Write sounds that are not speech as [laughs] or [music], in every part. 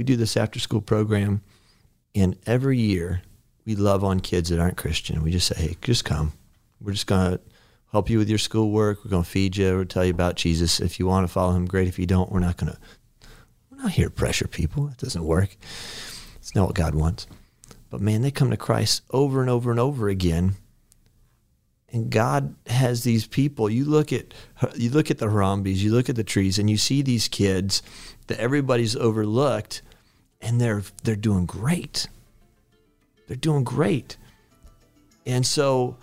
we do this after school program, and every year we love on kids that aren't Christian. We just say, hey, just come. We're just going to help you with your schoolwork. We're going to feed you. We'll tell you about Jesus. If you want to follow him, great. If you don't, we're not going to. We're not here to pressure people. It doesn't work. It's not what God wants. But man, they come to Christ over and over and over again. And God has these people. You look at you look at the Harambis, you look at the trees, and you see these kids that everybody's overlooked, and they're they're doing great. They're doing great. And so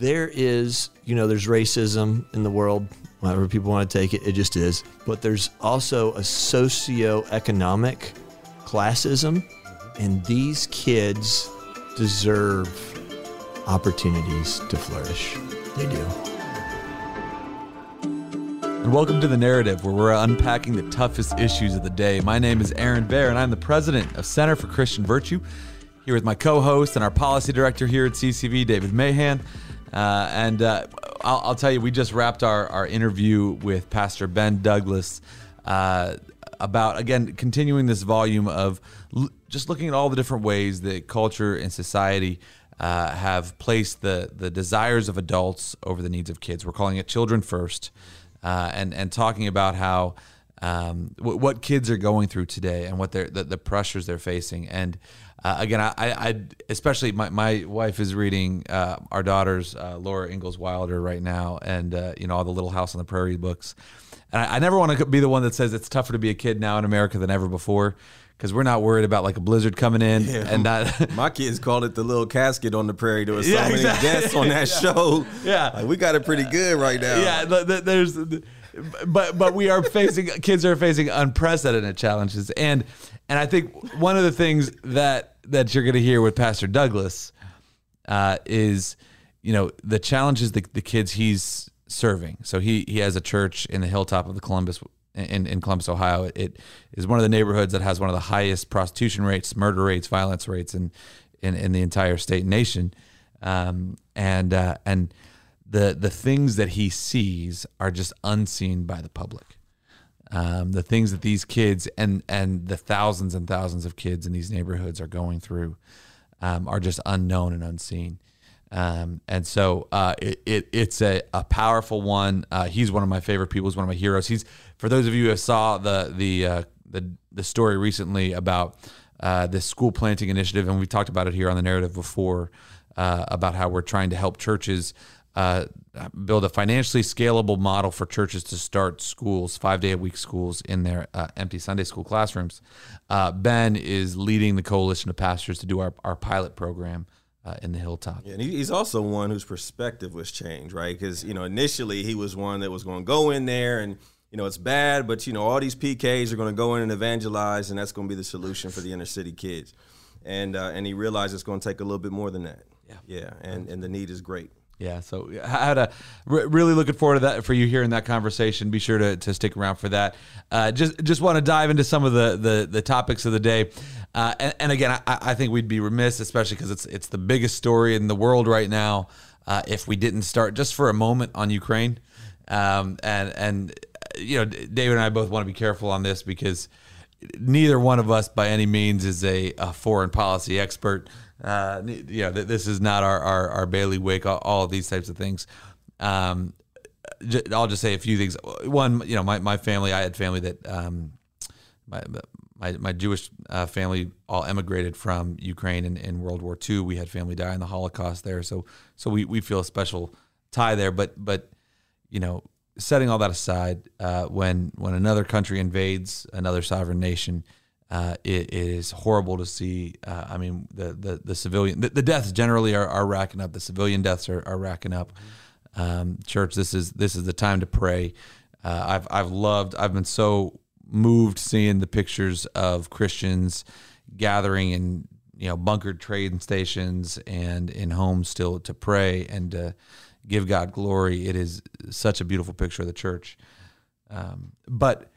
there is, you know, there's racism in the world, however people want to take it, it just is. But there's also a socio-economic classism, and these kids deserve opportunities to flourish. They do. And welcome to The Narrative, where we're unpacking the toughest issues of the day. My name is Aaron Baer, and I'm the president of Center for Christian Virtue. Here with my co host and our policy director here at CCV, David Mahan. Uh, and uh, I'll, I'll, tell you, we just wrapped our, our interview with Pastor Ben Douglass uh, about, again, continuing this volume of l- just looking at all the different ways that culture and society uh, have placed the, the desires of adults over the needs of kids. We're calling it Children First, uh, and, and talking about how. Um, w- what kids are going through today and what they're the, the pressures they're facing and uh, again, I, I, especially my, my wife is reading uh, our daughter's uh, Laura Ingalls Wilder right now, and uh, you know all the Little House on the Prairie books. And I, I never want to be the one that says it's tougher to be a kid now in America than ever before because we're not worried about like a blizzard coming in yeah, and that [laughs] my kids called it the little casket on the prairie there was so yeah, many exactly. guests on that [laughs] yeah. show yeah like, we got it pretty good right now yeah the, the, there's but but we are facing kids are facing unprecedented challenges and and i think one of the things that that you're going to hear with Pastor Douglass uh, is, you know, the challenges the, the kids he's serving. So he he has a church in the hilltop of the Columbus in, in Columbus, Ohio. It is one of the neighborhoods that has one of the highest prostitution rates, murder rates, violence rates in in, in the entire state and nation. Um, and uh, and the the things that he sees are just unseen by the public um, the things that these kids and and the thousands and thousands of kids in these neighborhoods are going through um, are just unknown and unseen. Um, and so uh, it, it, it's a, a powerful one. Uh, he's one of my favorite people. He's one of my heroes. He's for those of you who saw the the uh, the, the story recently about uh, this school planting initiative, and we talked about it here on the narrative before uh, about how we're trying to help churches uh, build a financially scalable model for churches to start schools, five day a week schools in their uh, empty Sunday school classrooms. Uh, ben is leading the coalition of pastors to do our, our pilot program. Uh, in the hilltop, yeah, and he's also one whose perspective was changed, right? Because you know initially he was one that was going to go in there and you know it's bad, but you know all these PKs are going to go in and evangelize, and that's going to be the solution for the inner city kids. And uh, and he realized it's going to take a little bit more than that. Yeah, yeah, and and the need is great. Yeah, so how to re- really looking forward to that for you hearing that conversation. Be sure to, to stick around for that. Uh, just just want to dive into some of the the, the topics of the day, uh, and, and, again, I, I, think we'd be remiss, especially because it's it's the biggest story in the world right now, uh, if we didn't start just for a moment on Ukraine, um, and and you know, David and I both want to be careful on this because neither one of us by any means is a, a foreign policy expert. Uh, you know, this is not our, our, our bailiwick, all, all these types of things. Um, I'll just say a few things. One, you know, my, my family, I had family that, um, my, my, my Jewish uh, family all emigrated from Ukraine in, in World War II. We had family die in the Holocaust there. So, so we, we feel a special tie there, but, but, you know, setting all that aside, uh, when, when another country invades another sovereign nation, uh, it, it is horrible to see. Uh, I mean, the the, the civilian the, the deaths generally are, are racking up. The civilian deaths are, are racking up. Um, church, this is this is the time to pray. Uh, I've I've loved. I've been so moved seeing the pictures of Christians gathering in you know bunkered train stations and in homes still to pray and give God glory. It is such a beautiful picture of the church. Um, but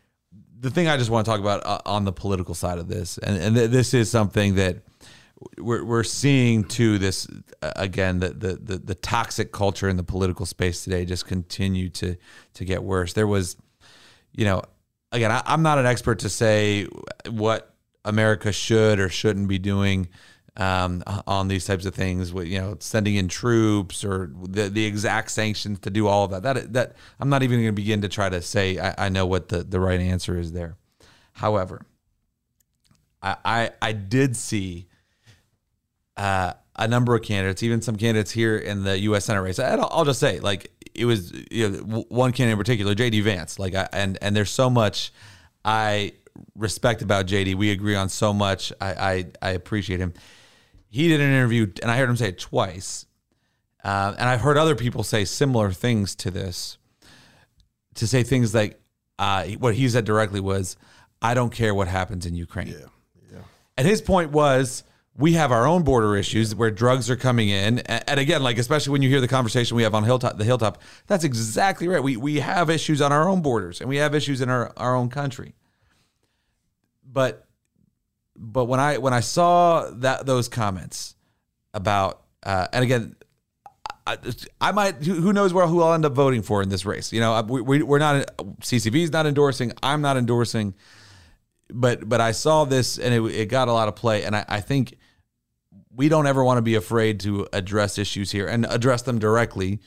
the thing I just want to talk about uh, on the political side of this, and, and th- this is something that we're, we're seeing to this uh, again the, the, the the toxic culture in the political space today just continue to to get worse. There was, you know, again I, am not an expert to say what America should or shouldn't be doing um, on these types of things, with you know, sending in troops or the the exact sanctions to do all of that. That that I'm not even going to begin to try to say I, I know what the the right answer is there. However, I I, I did see. Uh, a number of candidates, even some candidates here in the U.S. Senate race. I'll, I'll just say, like, it was you know, one candidate in particular, J.D. Vance. Like, I, and and there's so much I respect about JD. We agree on so much. I, I, I appreciate him. He did an interview, and I heard him say it twice. Uh, and I've heard other people say similar things to this. To say things like, uh, what he said directly was, "I don't care what happens in Ukraine." Yeah, yeah. And his point was, we have our own border issues where drugs are coming in, and again, like especially when you hear the conversation we have on hilltop, the hilltop, that's exactly right. We we have issues on our own borders, and we have issues in our, our own country. But but when I when I saw that those comments about, uh, and again, I, I, might who knows where who I'll end up voting for in this race. You know, we, we we're not CCV's not endorsing. I'm not endorsing. But but I saw this and it, it got a lot of play, and I, I think we don't ever want to be afraid to address issues here and address them directly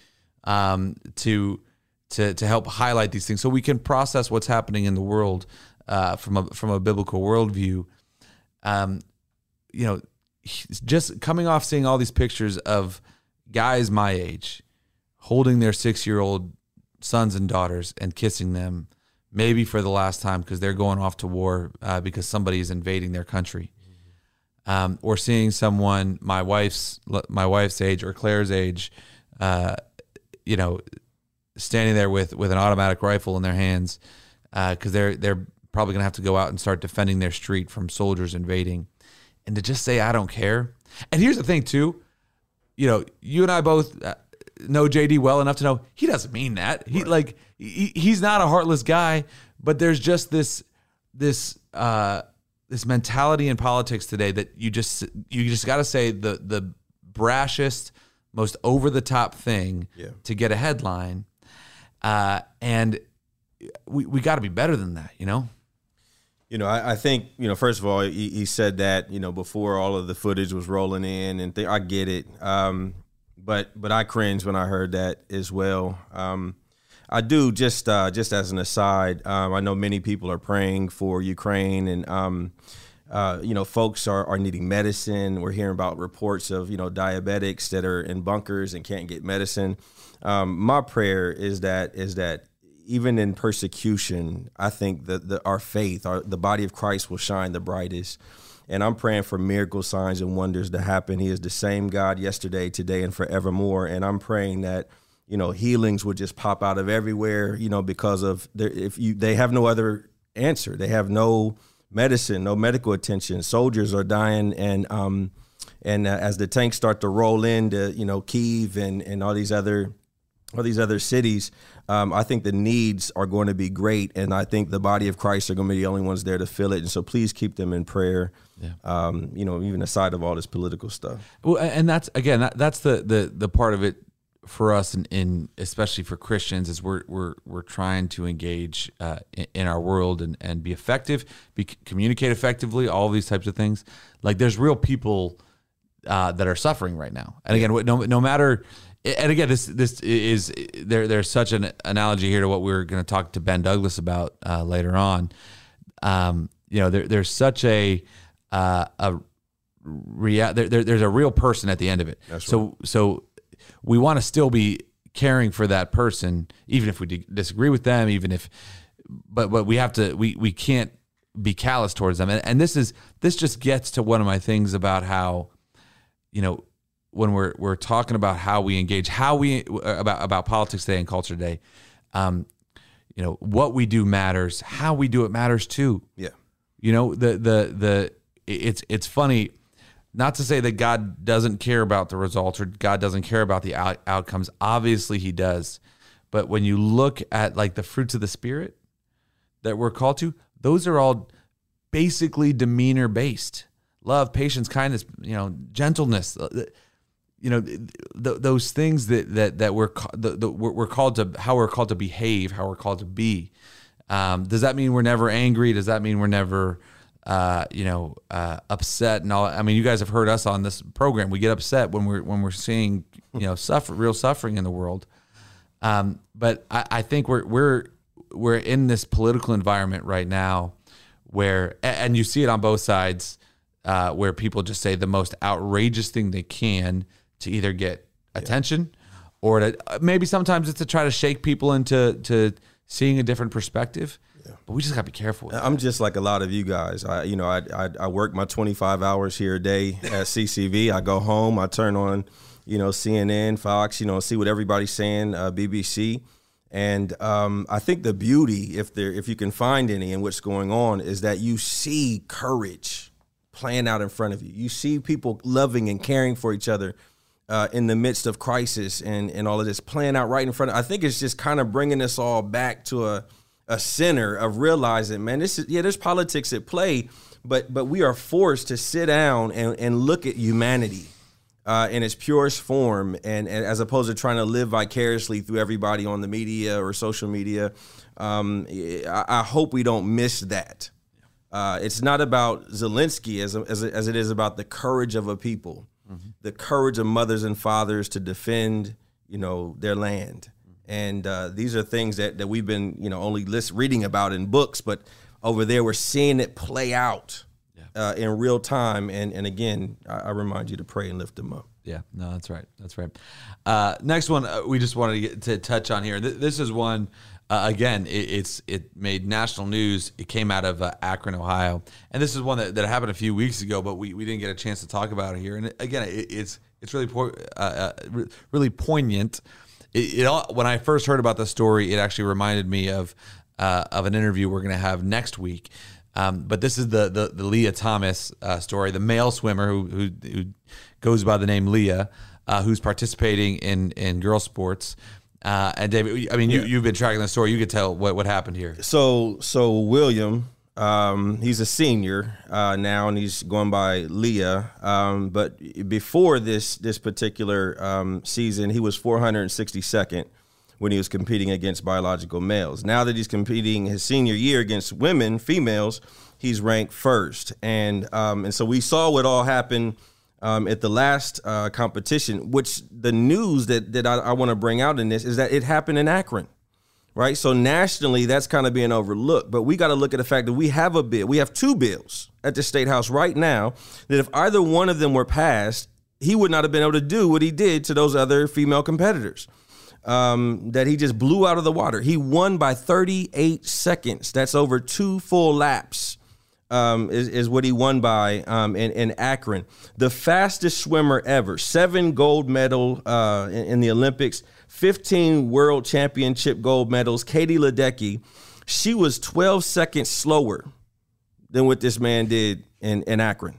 um, to to to help highlight these things so we can process what's happening in the world uh, from a from a biblical worldview. Um, you know, just coming off seeing all these pictures of guys my age holding their six year old sons and daughters and kissing them, maybe for the last time because they're going off to war uh, because somebody is invading their country. Um, or seeing someone my wife's my wife's age or Claire's age, uh, you know, standing there with with an automatic rifle in their hands because uh, they're they're probably gonna have to go out and start defending their street from soldiers invading, and to just say I don't care. And here's the thing too, you know, you and I both uh, know JD well enough to know he doesn't mean that. He right. like he, he's not a heartless guy, but there's just this this uh this mentality in politics today that you just you just got to say the the brashest, most over the top thing yeah. to get a headline, uh, and we we got to be better than that, you know. You know, I, I, think you know. First of all, he, he, said that you know before all of the footage was rolling in, and th- I get it. Um, but but I cringe when I heard that as well. Um, I do just uh, just as an aside. Um, I know many people are praying for Ukraine, and um, uh, you know, folks are, are needing medicine. We're hearing about reports of you know diabetics that are in bunkers and can't get medicine. Um, my prayer is that is that even in persecution, I think that the, our faith, our, the body of Christ, will shine the brightest. And I'm praying for miracle signs and wonders to happen. He is the same God yesterday, today, and forevermore. And I'm praying that you know healings would just pop out of everywhere you know because of their, if you they have no other answer they have no medicine no medical attention soldiers are dying and um and uh, as the tanks start to roll into you know Kiev and and all these other all these other cities um, I think the needs are going to be great and I think the body of Christ are going to be the only ones there to fill it and so please keep them in prayer yeah. Um, you know, even aside of all this political stuff. Well, and that's again, that, that's the the the part of it for us, in, especially for Christians, is we're we're we're trying to engage uh, in, in, our world and, and be effective, be communicate effectively, all these types of things. Like there's real people uh, that are suffering right now, and again, no no matter. And again, this this is there. There's such an analogy here to what we are going to talk to Ben Douglass about uh, later on. Um, you know, there, there's such a uh, a rea- there, there, there's a real person at the end of it. That's so right. so we want to still be caring for that person, even if we disagree with them, even if, but but we have to we we can't be callous towards them. And, and this is this just gets to one of my things about how, you know, when we're we're talking about how we engage, how we about about politics today and culture today, um, you know, what we do matters. How we do it matters too. Yeah. You know, the the the it's it's funny not to say that God doesn't care about the results or God doesn't care about the out- outcomes. Obviously, He does. But when you look at like the fruits of the Spirit that we're called to, those are all basically demeanor based love, patience, kindness, you know, gentleness. You know, th- those things that that that we're, the, the, we're called to how we're called to behave, how we're called to be. Um, does that mean we're never angry? Does that mean we're never uh, you know, uh, upset and all. I mean, you guys have heard us on this program. We get upset when we're when we're seeing you know suffer real suffering in the world. Um, but I, I think we're we're we're in this political environment right now where, and you see it on both sides, uh, where people just say the most outrageous thing they can to either get attention or to maybe sometimes it's to try to shake people into to seeing a different perspective. But we just got to be careful. With I'm just like a lot of you guys. I, you know, I, I, I work my 25 hours here a day at [laughs] CCV. I go home, I turn on, you know, CNN, Fox, you know, see what everybody's saying, uh, BBC. And um, I think the beauty, if there, if you can find any in what's going on, is that you see courage playing out in front of you. You see people loving and caring for each other uh, in the midst of crisis and and all of this playing out right in front of. I think it's just kind of bringing us all back to a a center of realizing, man, this is yeah, there's politics at play, but but we are forced to sit down and, and look at humanity uh, in its purest form, and, and, as opposed to trying to live vicariously through everybody on the media or social media. Um, I, I, hope we don't miss that. Uh, it's not about Zelensky as, as, as it is about the courage of a people, mm-hmm. the courage of mothers and fathers to defend, you know, their land. And uh, these are things that, that we've been, you know, only list, reading about in books, but over there we're seeing it play out uh, in real time. And and again, I, I, remind you to pray and lift them up. Yeah, no, that's right. That's right. Uh, next one uh, we just wanted to, get, to touch on here. Th- this is one. Uh, again, it, it's it made national news. It came out of uh, Akron, Ohio, and this is one that, that happened a few weeks ago, but we, we didn't get a chance to talk about it here. And again, it, it's it's really po- uh, really poignant. It, it, all, when I first heard about the story, it actually reminded me of of an interview we're going to have next week um, but this is the the, the Lia Thomas uh, story, the male swimmer who, who, who goes by the name Leah, uh, who's participating in in girl sports. Uh, and David, I mean, you you've been tracking the story. You could tell what what happened here. So so William, um, he's a senior uh, now, and he's going by Leah. Um, but before this this particular um, season, he was 462nd when he was competing against biological males. Now that he's competing his senior year against women, females, he's ranked first. And um, and so we saw what all happened um, at the last uh, competition. Which the news that that I, I want to bring out in this is that it happened in Akron. Right, so nationally, that's kind of being overlooked. But we got to look at the fact that we have a bill. We have two bills at the state house right now. That if either one of them were passed, he would not have been able to do what he did to those other female competitors um, that he just blew out of the water. He won by 38 seconds. That's over two full laps. Um, is, is what he won by um, in, in Akron. The fastest swimmer ever, seven gold medal uh, in, in, the Olympics, 15 world championship gold medals. Katie Ledecky, she was 12 seconds slower than what this man did in, in Akron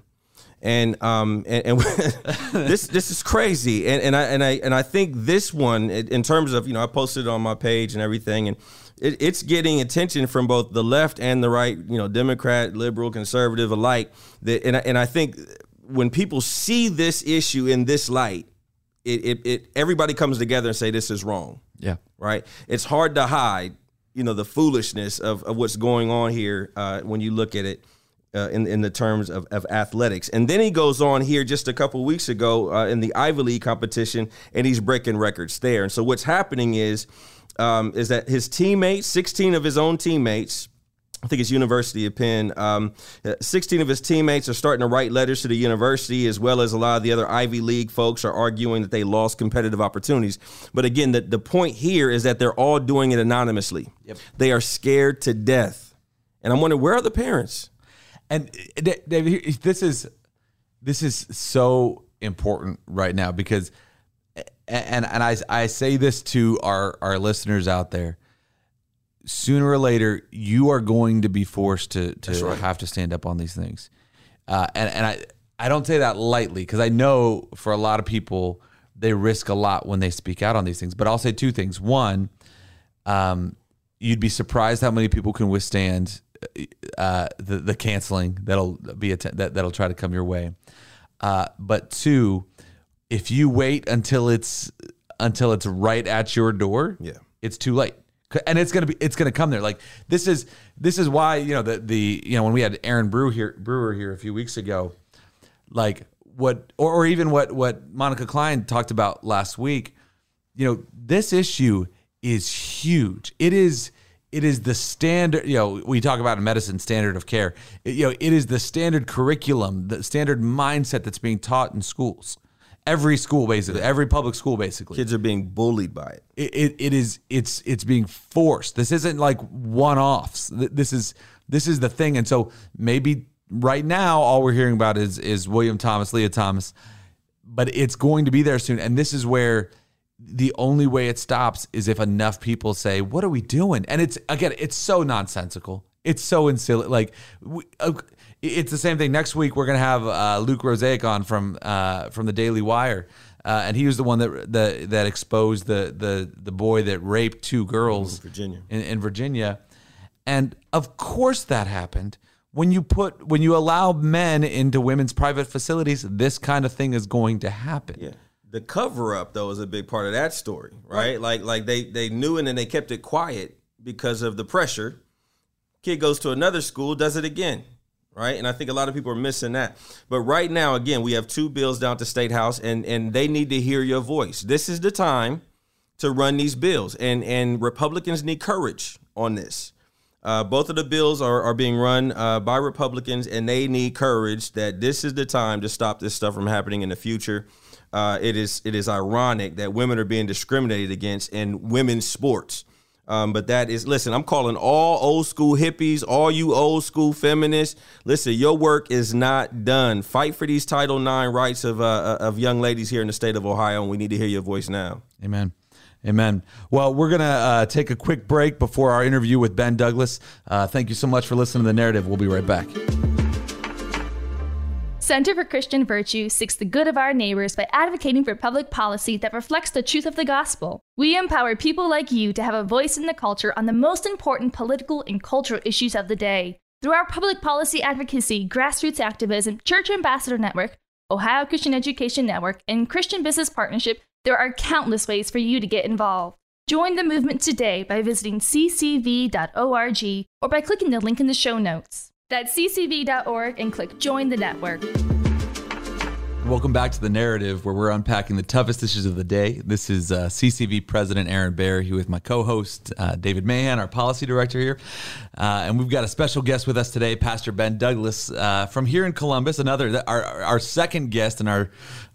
and um and, and [laughs] this this is crazy and and I and I and I think this one in terms of you know I posted on my page and everything and it, it's getting attention from both the left and the right you know Democrat liberal conservative alike that and I, and I think when people see this issue in this light it, it it everybody comes together and say this is wrong yeah right it's hard to hide you know the foolishness of, of what's going on here uh, when you look at it uh, in in the terms of, of athletics. And then he goes on here just a couple weeks ago uh, in the Ivy League competition, and he's breaking records there. And so what's happening is um, is that his teammates, 16 of his own teammates. I think it's University of Penn. Um, 16 of his teammates are starting to write letters to the university, as well as a lot of the other Ivy League folks are arguing that they lost competitive opportunities. But again, the, the point here is that they're all doing it anonymously. Yep. They are scared to death. And I'm wondering, where are the parents? And David, this is this is so important right now because, and and I I say this to our our listeners out there. Sooner or later, you are going to be forced to to right. have to stand up on these things, uh, and and I I don't say that lightly because I know for a lot of people they risk a lot when they speak out on these things. But I'll say two things. One, um, you'd be surprised how many people can withstand uh, the the canceling that'll be a t- that that'll try to come your way. Uh, but two, if you wait until it's until it's right at your door, yeah, it's too late and it's gonna be it's gonna come there. Like this is this is why you know the the you know when we had Aaron Brew here Brewer here a few weeks ago, like what or, or even what what Monica Klein talked about last week. You know this issue is huge. It is it is the standard you know we talk about in medicine standard of care It- you know it is the standard curriculum the standard mindset that's being taught in schools every school basically every public school basically. Kids are being bullied by it. it, it, it is it's it's being forced. This isn't like one-offs. This is this is the thing. And so maybe right now all we're hearing about is is william thomas leah thomas. But it's going to be there soon. And this is where the only way it stops is if enough people say what are we doing? And it's again it's so nonsensical. It's so insilly like we, uh, it's the same thing next week we're going to have uh, luke Rosiak on from uh, from the daily wire uh, and he was the one that the, that exposed the, the the boy that raped two girls Virginia. in, in Virginia, and of course that happened when you put when you allow men into women's private facilities. This kind of thing is going to happen. Yeah. The cover up though is a big part of that story, right? Like like they they knew it and they kept it quiet because of the pressure. Kid goes to another school, does it again. Right? And I think a lot of people are missing that. But right now, again, we have two bills down the state house and and they need to hear your voice. This is the time to run these bills. And and Republicans need courage on this. Uh, both of the bills are, are being run uh, by Republicans, and they need courage that this is the time to stop this stuff from happening in the future. Uh, it is it is ironic that women are being discriminated against in women's sports. Um, but that is listen. I'm calling all old school hippies, all you old school feminists. Listen, your work is not done. Fight for these Title IX rights of uh, of young ladies here in the state of Ohio, and we need to hear your voice now. Amen. Amen. Well, we're going to uh, take a quick break before our interview with Ben Douglass. Uh, thank you so much for listening to The Narrative. We'll be right back. Center for Christian Virtue seeks the good of our neighbors by advocating for public policy that reflects the truth of the gospel. We empower people like you to have a voice in the culture on the most important political and cultural issues of the day. Through our public policy advocacy, grassroots activism, church ambassador network, Ohio Christian Education Network, and Christian Business Partnership, there are countless ways for you to get involved. Join the movement today by visiting ccv.org or by clicking the link in the show notes. That's ccv.org and click Join the Network. Welcome back to the narrative where we're unpacking the toughest issues of the day. This is uh, CCV President Aaron Baer here with my co host, uh, David Mahan, our policy director here. Uh, and we've got a special guest with us today, Pastor Ben Douglass uh, from here in Columbus, another, our, our second guest in our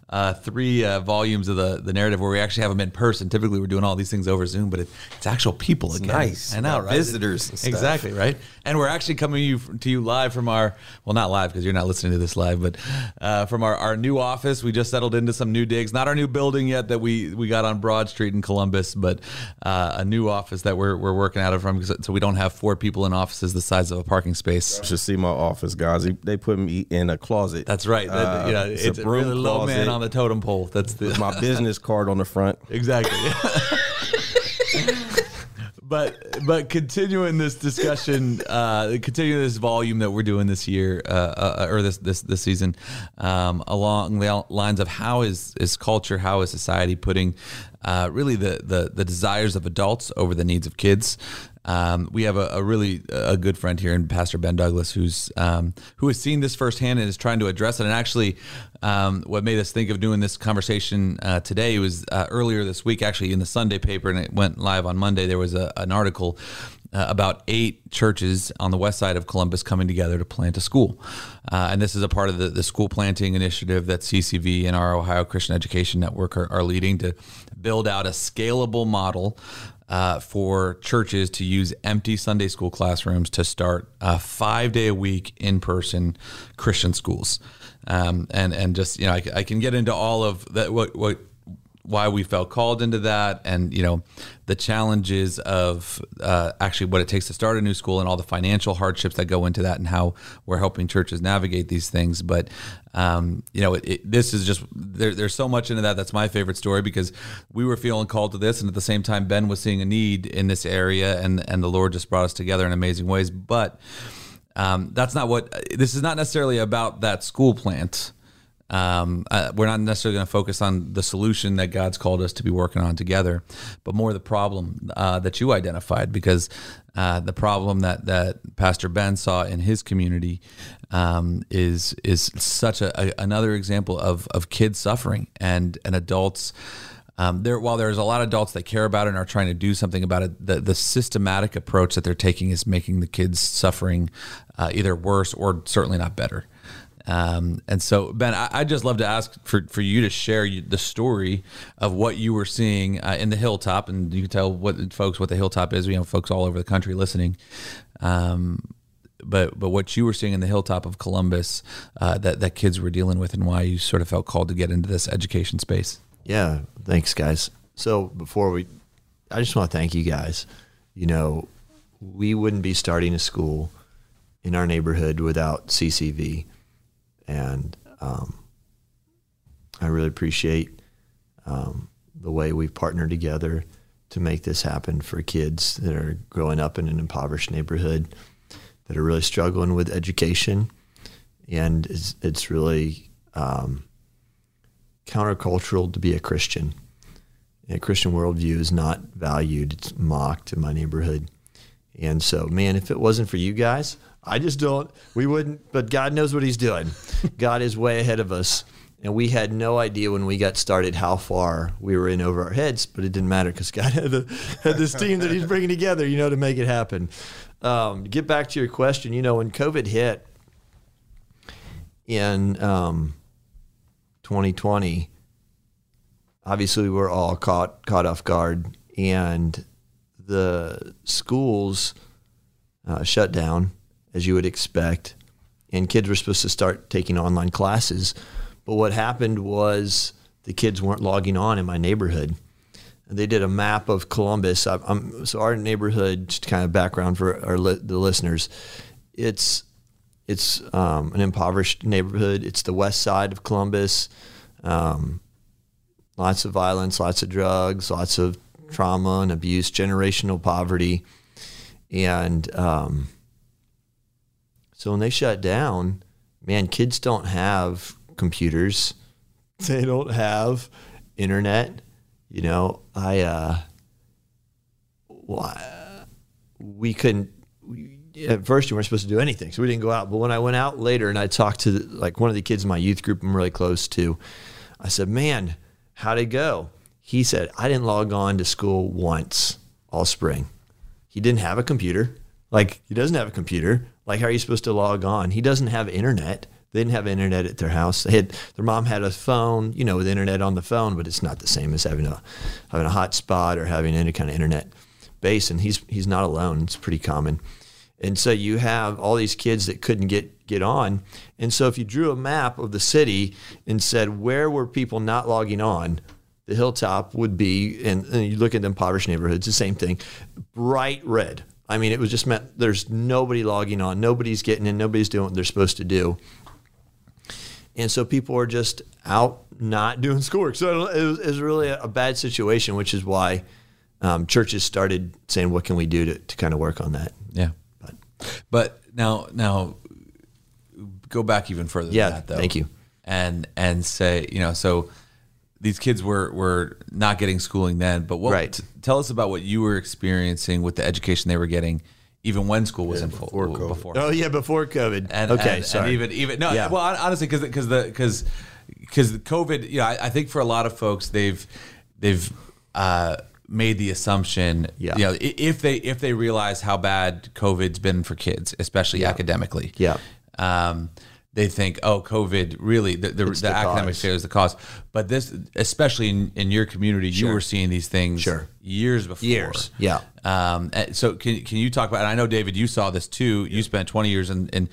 uh, three uh, volumes of the, the narrative where we actually have them in person. Typically, we're doing all these things over Zoom, but it, it's actual people again. nice. I know, right? visitors and stuff. Exactly, right? And we're actually coming to you, to you live from our, well, not live because you're not listening to this live, but uh, from our, our new office. We just settled into some new digs. Not our new building yet that we, we got on Broad Street in Columbus, but uh, a new office that we're, we're working out of from so we don't have four people in offices the size of a parking space. You should see my office, guys. They, they put me in a closet. That's right. That- Uh, you know, it's it's, a a broom really low man closet. On the totem pole. That's the my business card on the front. [laughs] exactly. [laughs] but but continuing this discussion, uh, continuing this volume that we're doing this year uh, uh, or this this this season, um, along the lines of how is is culture, how is society putting uh, really the, the the desires of adults over the needs of kids. Um, we have a, a really a good friend here in Pastor Ben Douglass, who's um, who has seen this firsthand and is trying to address it. And actually, um, what made us think of doing this conversation uh, today was uh, earlier this week, actually in the Sunday paper, and it went live on Monday. There was a, an article uh, about eight churches on the west side of Columbus coming together to plant a school, uh, and this is a part of the, the school planting initiative that CCV and our Ohio Christian Education Network are, are leading to build out a scalable model uh, for churches to use empty Sunday school classrooms to start uh, five day a week in person Christian schools. Um, and and just you know I, I, can get into all of that what what why we felt called into that and you know the challenges of uh, actually what it takes to start a new school and all the financial hardships that go into that and how we're helping churches navigate these things. But um, you know it, it, this is just there, there's so much into that. That's my favorite story because we were feeling called to this and at the same time ben was seeing a need in this area and and the lord just brought us together in amazing ways. But um, that's not what this is not necessarily about that school plant Um, uh, we're not necessarily going to focus on the solution that God's called us to be working on together, but more the problem uh, that you identified. Because uh, the problem that that Pastor Ben saw in his community um, is is such a, a, another example of of kids suffering and and adults. Um, there, while there's a lot of adults that care about it and are trying to do something about it, the, the systematic approach that they're taking is making the kids suffering uh, either worse or certainly not better. Um, and so, Ben, I, I just love to ask for, for you to share you, the story of what you were seeing uh, in the Hilltop, and you can tell what folks what the Hilltop is. We have folks all over the country listening. Um, but but what you were seeing in the Hilltop of Columbus uh, that that kids were dealing with, and why you sort of felt called to get into this education space. Yeah, thanks, guys. So before we, I just want to thank you guys. You know, we wouldn't be starting a school in our neighborhood without CCV and um, I really appreciate um, the way we've partnered together to make this happen for kids that are growing up in an impoverished neighborhood that are really struggling with education, and it's, it's really um, countercultural to be a Christian. A Christian worldview is not valued; it's mocked in my neighborhood. And so, man, if it wasn't for you guys, I just don't. We wouldn't, but God knows what He's doing. [laughs] God is way ahead of us. And we had no idea when we got started how far we were in over our heads, but it didn't matter because God had, the, had this team that He's bringing together, you know, to make it happen. Um, get back to your question, you know, when COVID hit in um, 2020, obviously we were all caught caught off guard, and the schools uh, shut down as you would expect. And kids were supposed to start taking online classes. But what happened was the kids weren't logging on in my neighborhood. And they did a map of Columbus. I, so our neighborhood, just kind of background for our li- the listeners, it's it's um, an impoverished neighborhood. It's the west side of Columbus. Um, lots of violence, lots of drugs, lots of trauma and abuse, generational poverty, and um, so when they shut down, man, kids don't have computers. [laughs] They don't have internet. You know, I, uh, well, we couldn't, we, at first you weren't supposed to do anything. So we didn't go out. But when I went out later and I talked to like one of the kids in my youth group I'm really close to, I said, man, how'd it go? He said, I didn't log on to school once all spring. He didn't have a computer. Like he doesn't have a computer. Like, how are you supposed to log on? He doesn't have internet. They didn't have internet at their house. They had their mom had a phone, you know, with internet on the phone, but it's not the same as having a having a hotspot or having any kind of internet base. And he's he's not alone. It's pretty common. And so you have all these kids that couldn't get get on. And so if you drew a map of the city and said where were people not logging on, the hilltop would be, and, and you look at the impoverished neighborhoods, the same thing, bright red. I mean, it was just meant there's nobody logging on, nobody's getting in, nobody's doing what they're supposed to do. And so people are just out not [laughs] doing schoolwork. So it was, it was really a bad situation, which is why um, churches started saying, "What can we do to, to kind of work on that?" Yeah, but, but now now go back even further. Yeah, that, though, thank you. And and say you know so these kids were were not getting schooling then, but what right. t- tell us about what you were experiencing with the education they were getting even when school was yeah, in full before COVID. before. Oh yeah, before COVID. And, okay, and, sorry. And even even no, Yeah. well honestly because because the because because COVID, you know, I, I think for a lot of folks they've they've uh, made the assumption, Yeah. you know, if they if they realize how bad COVID's been for kids, especially academically, Yeah. um, they think, oh, COVID really the the, the, academic failure is the cause. But this, especially in, in your community, you were seeing these things Sure. years before. Years. Yeah. Um, so can can you talk about? And I know David, you saw this too. You spent 20 years in in,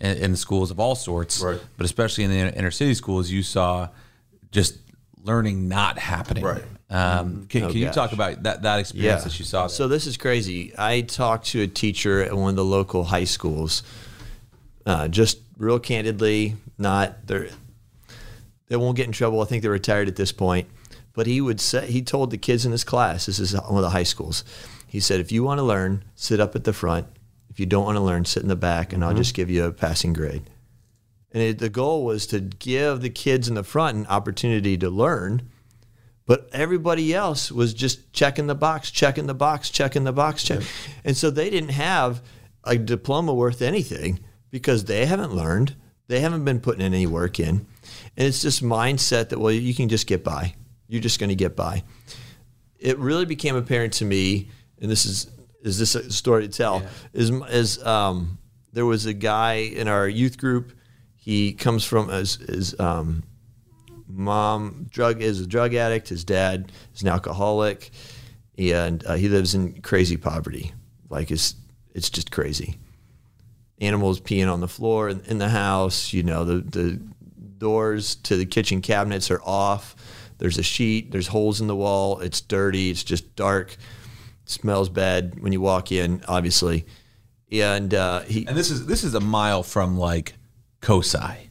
in the schools of all sorts, Right. But especially in the inner- city schools, you saw just learning not happening. Right. Um, can Oh, can you talk about that that experience that you saw? So this is crazy. I talked to a teacher at one of the local high schools, uh, just real candidly, not they they won't get in trouble. I think they're retired at this point. But he would say he told the kids in his class, this is one of the high schools. He said, if you want to learn, sit up at the front. If you don't want to learn, sit in the back, and I'll mm-hmm. just give you a passing grade. And it, the goal was to give the kids in the front an opportunity to learn. But everybody else was just checking the box, checking the box, checking the box, check. And so they didn't have a diploma worth anything because they haven't learned. They haven't been putting any work in. And it's this mindset that, well, you can just get by. You're just going to get by. It really became apparent to me, and this is is this a story to tell? Is is um, there was a guy in our youth group. He comes from as is um, mom drug is a drug addict. His dad is an alcoholic, and uh, he lives in crazy poverty. Like it's it's just crazy. Animals peeing on the floor in, the house. You know the the doors to the kitchen cabinets are off. There's a sheet. There's holes in the wall. It's dirty. It's just dark. smells bad when you walk in, obviously. And uh, he And this is this is a mile from like COSI.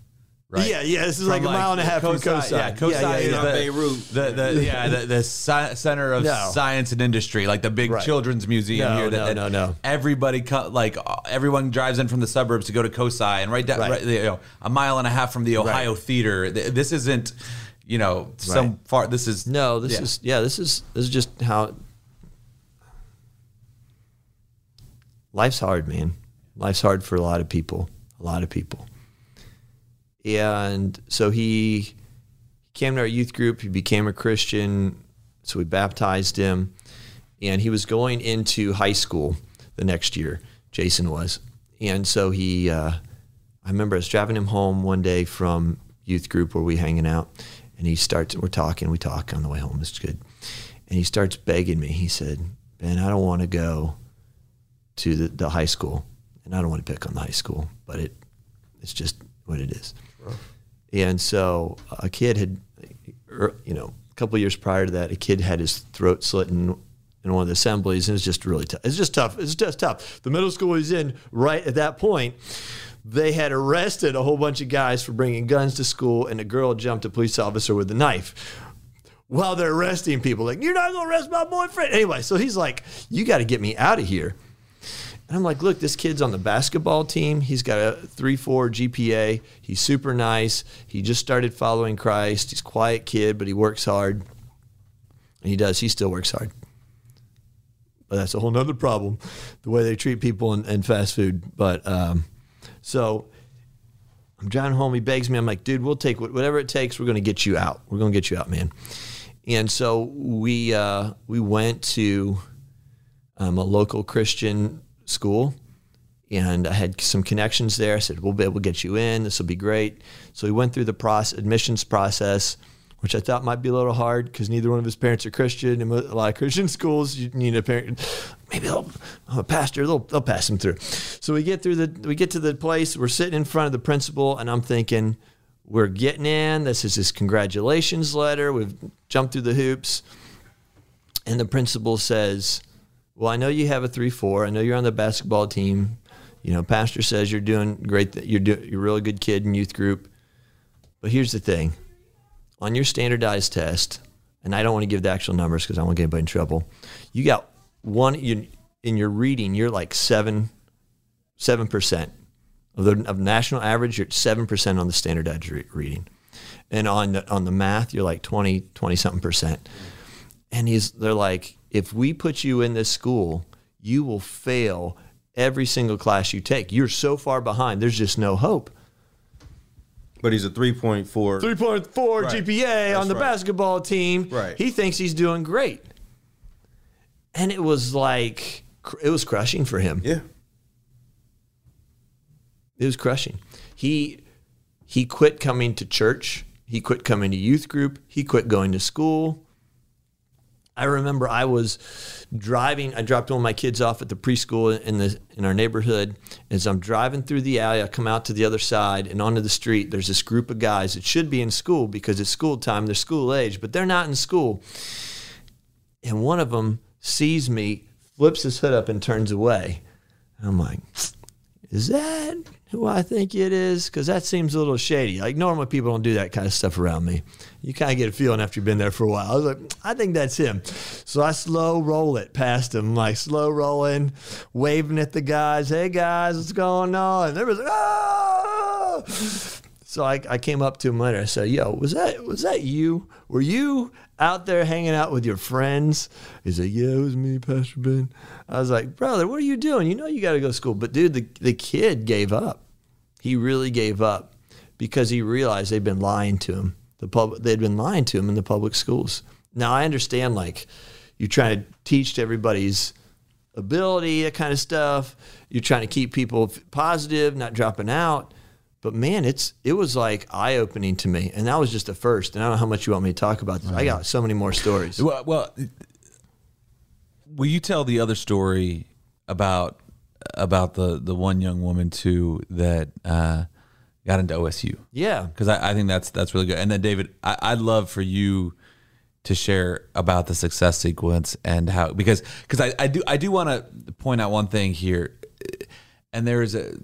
Right. Yeah, yeah. This is like From, a mile and a half from COSI- COSI. Yeah, COSI Yeah, yeah, is the, Beirut. the, the [laughs] yeah the, the sci- center of No. science and industry, like the big Right. children's museum No, here. That, no, that no, no. Everybody co- like everyone drives in from the suburbs to go to COSI, and right down Right. right, you know, a mile and a half from the Ohio Theater. This isn't you know some Right. far. This is No, this yeah. is yeah, this is this is just how life's hard, man. Life's hard for a lot of people, a lot of people. And so he came to our youth group. He became a Christian, so we baptized him, and he was going into high school the next year. Jason was, and so he. Uh, I remember I was driving him home one day from youth group where we hanging out, and he starts. We're talking. We talk on the way home. It's good, and he starts begging me. He said, "Ben, I don't want to go to the, the high school, and I don't want to pick on the high school, but it it's just what it is." And so a kid had, er, you know, a couple years prior to that, a kid had his throat slit in, in one of the assemblies, and it was just really tough. It's just tough. It's just tough. The middle school he's in, right at that point, they had arrested a whole bunch of guys for bringing guns to school, and a girl jumped a police officer with a knife while they're arresting people. Like, you're not going to arrest my boyfriend. Anyway, so he's like, you got to get me out of here. And I'm like, look, this kid's on the basketball team. He's got a 3 4 GPA. He's super nice. He just started following Christ. He's a quiet kid, but he works hard. And he does. He still works hard. But that's a whole nother problem, the way they treat people in, in fast food. But um, so I'm driving home. He begs me. I'm like, dude, we'll take whatever it takes. We're going to get you out. We're going to get you out, man. And so we uh, we went to um, a local Christian school, and I had some connections there. I said, "We'll be able to get you in. This will be great." So we went through the process, admissions process, which I thought might be a little hard because neither one of his parents are Christian. And a lot of Christian [laughs] schools, you need a parent. Maybe they'll, a pastor. They'll they'll pass him through. So we get through the we get to the place. We're sitting in front of the principal, and I'm thinking. We're getting in. This is his congratulations letter. We've jumped through the hoops. And the principal says, Well, I know you have a 3 4. I know you're on the basketball team. You know, Pastor says you're doing great. That you're, do, you're a really good kid in youth group. But here's the thing on your standardized test, and I don't want to give the actual numbers because I to get anybody in trouble. You got one you, in your reading, you're like seven, 7%. Of the of national average, you're 7% on the standardized re- reading. And on the, on the math, you're like 20, 20 something percent. And he's, they're like, if we put you in this school, you will fail every single class you take. You're so far behind. There's just no hope. But he's a 3.4. 3.4 Right. GPA That's on the right. basketball team. Right. He thinks he's doing great. And it was like, it was crushing for him. Yeah. It was crushing. He he quit coming to church. He quit coming to youth group. He quit going to school. I remember I was driving. I dropped one of my kids off at the preschool in the in our neighborhood. As I'm driving through the alley, I come out to the other side and onto the street. There's this group of guys that should be in school because it's school time. They're school age, but they're not in school. And one of them sees me, flips his hood up, and turns away. I'm like, is that who I think it is? Because that seems a little shady. Like normally people don't do that kind of stuff around me. You kind of get a feeling after you've been there for a while. I was like, I think that's him. So I slow roll it past him, like slow rolling, waving at the guys. Hey guys, what's going on? And everybody's like, oh! So I, I came up to him later. I said, "Yo, was that was that you? Were you out there hanging out with your friends?" He said, "Yeah, it was me, Pastor Ben." I was like, "Brother, what are you doing? You know you got to go to school." But dude, the the kid gave up. He really gave up because he realized they'd been lying to him. The pub they'd been lying to him in the public schools. Now I understand like you're trying to teach to everybody's ability, that kind of stuff. You're trying to keep people positive, not dropping out. But man, it's it was like eye opening to me, and that was just the first. And I don't know how much you want me to talk about this. I got so many more stories. Well, well, will you tell the other story about about the the one young woman too that uh, got into OSU? Yeah, because I, I think that's that's really good. And then David, I, I'd love for you to share about the success sequence and how because because I, I do I do want to point out one thing here, and there is a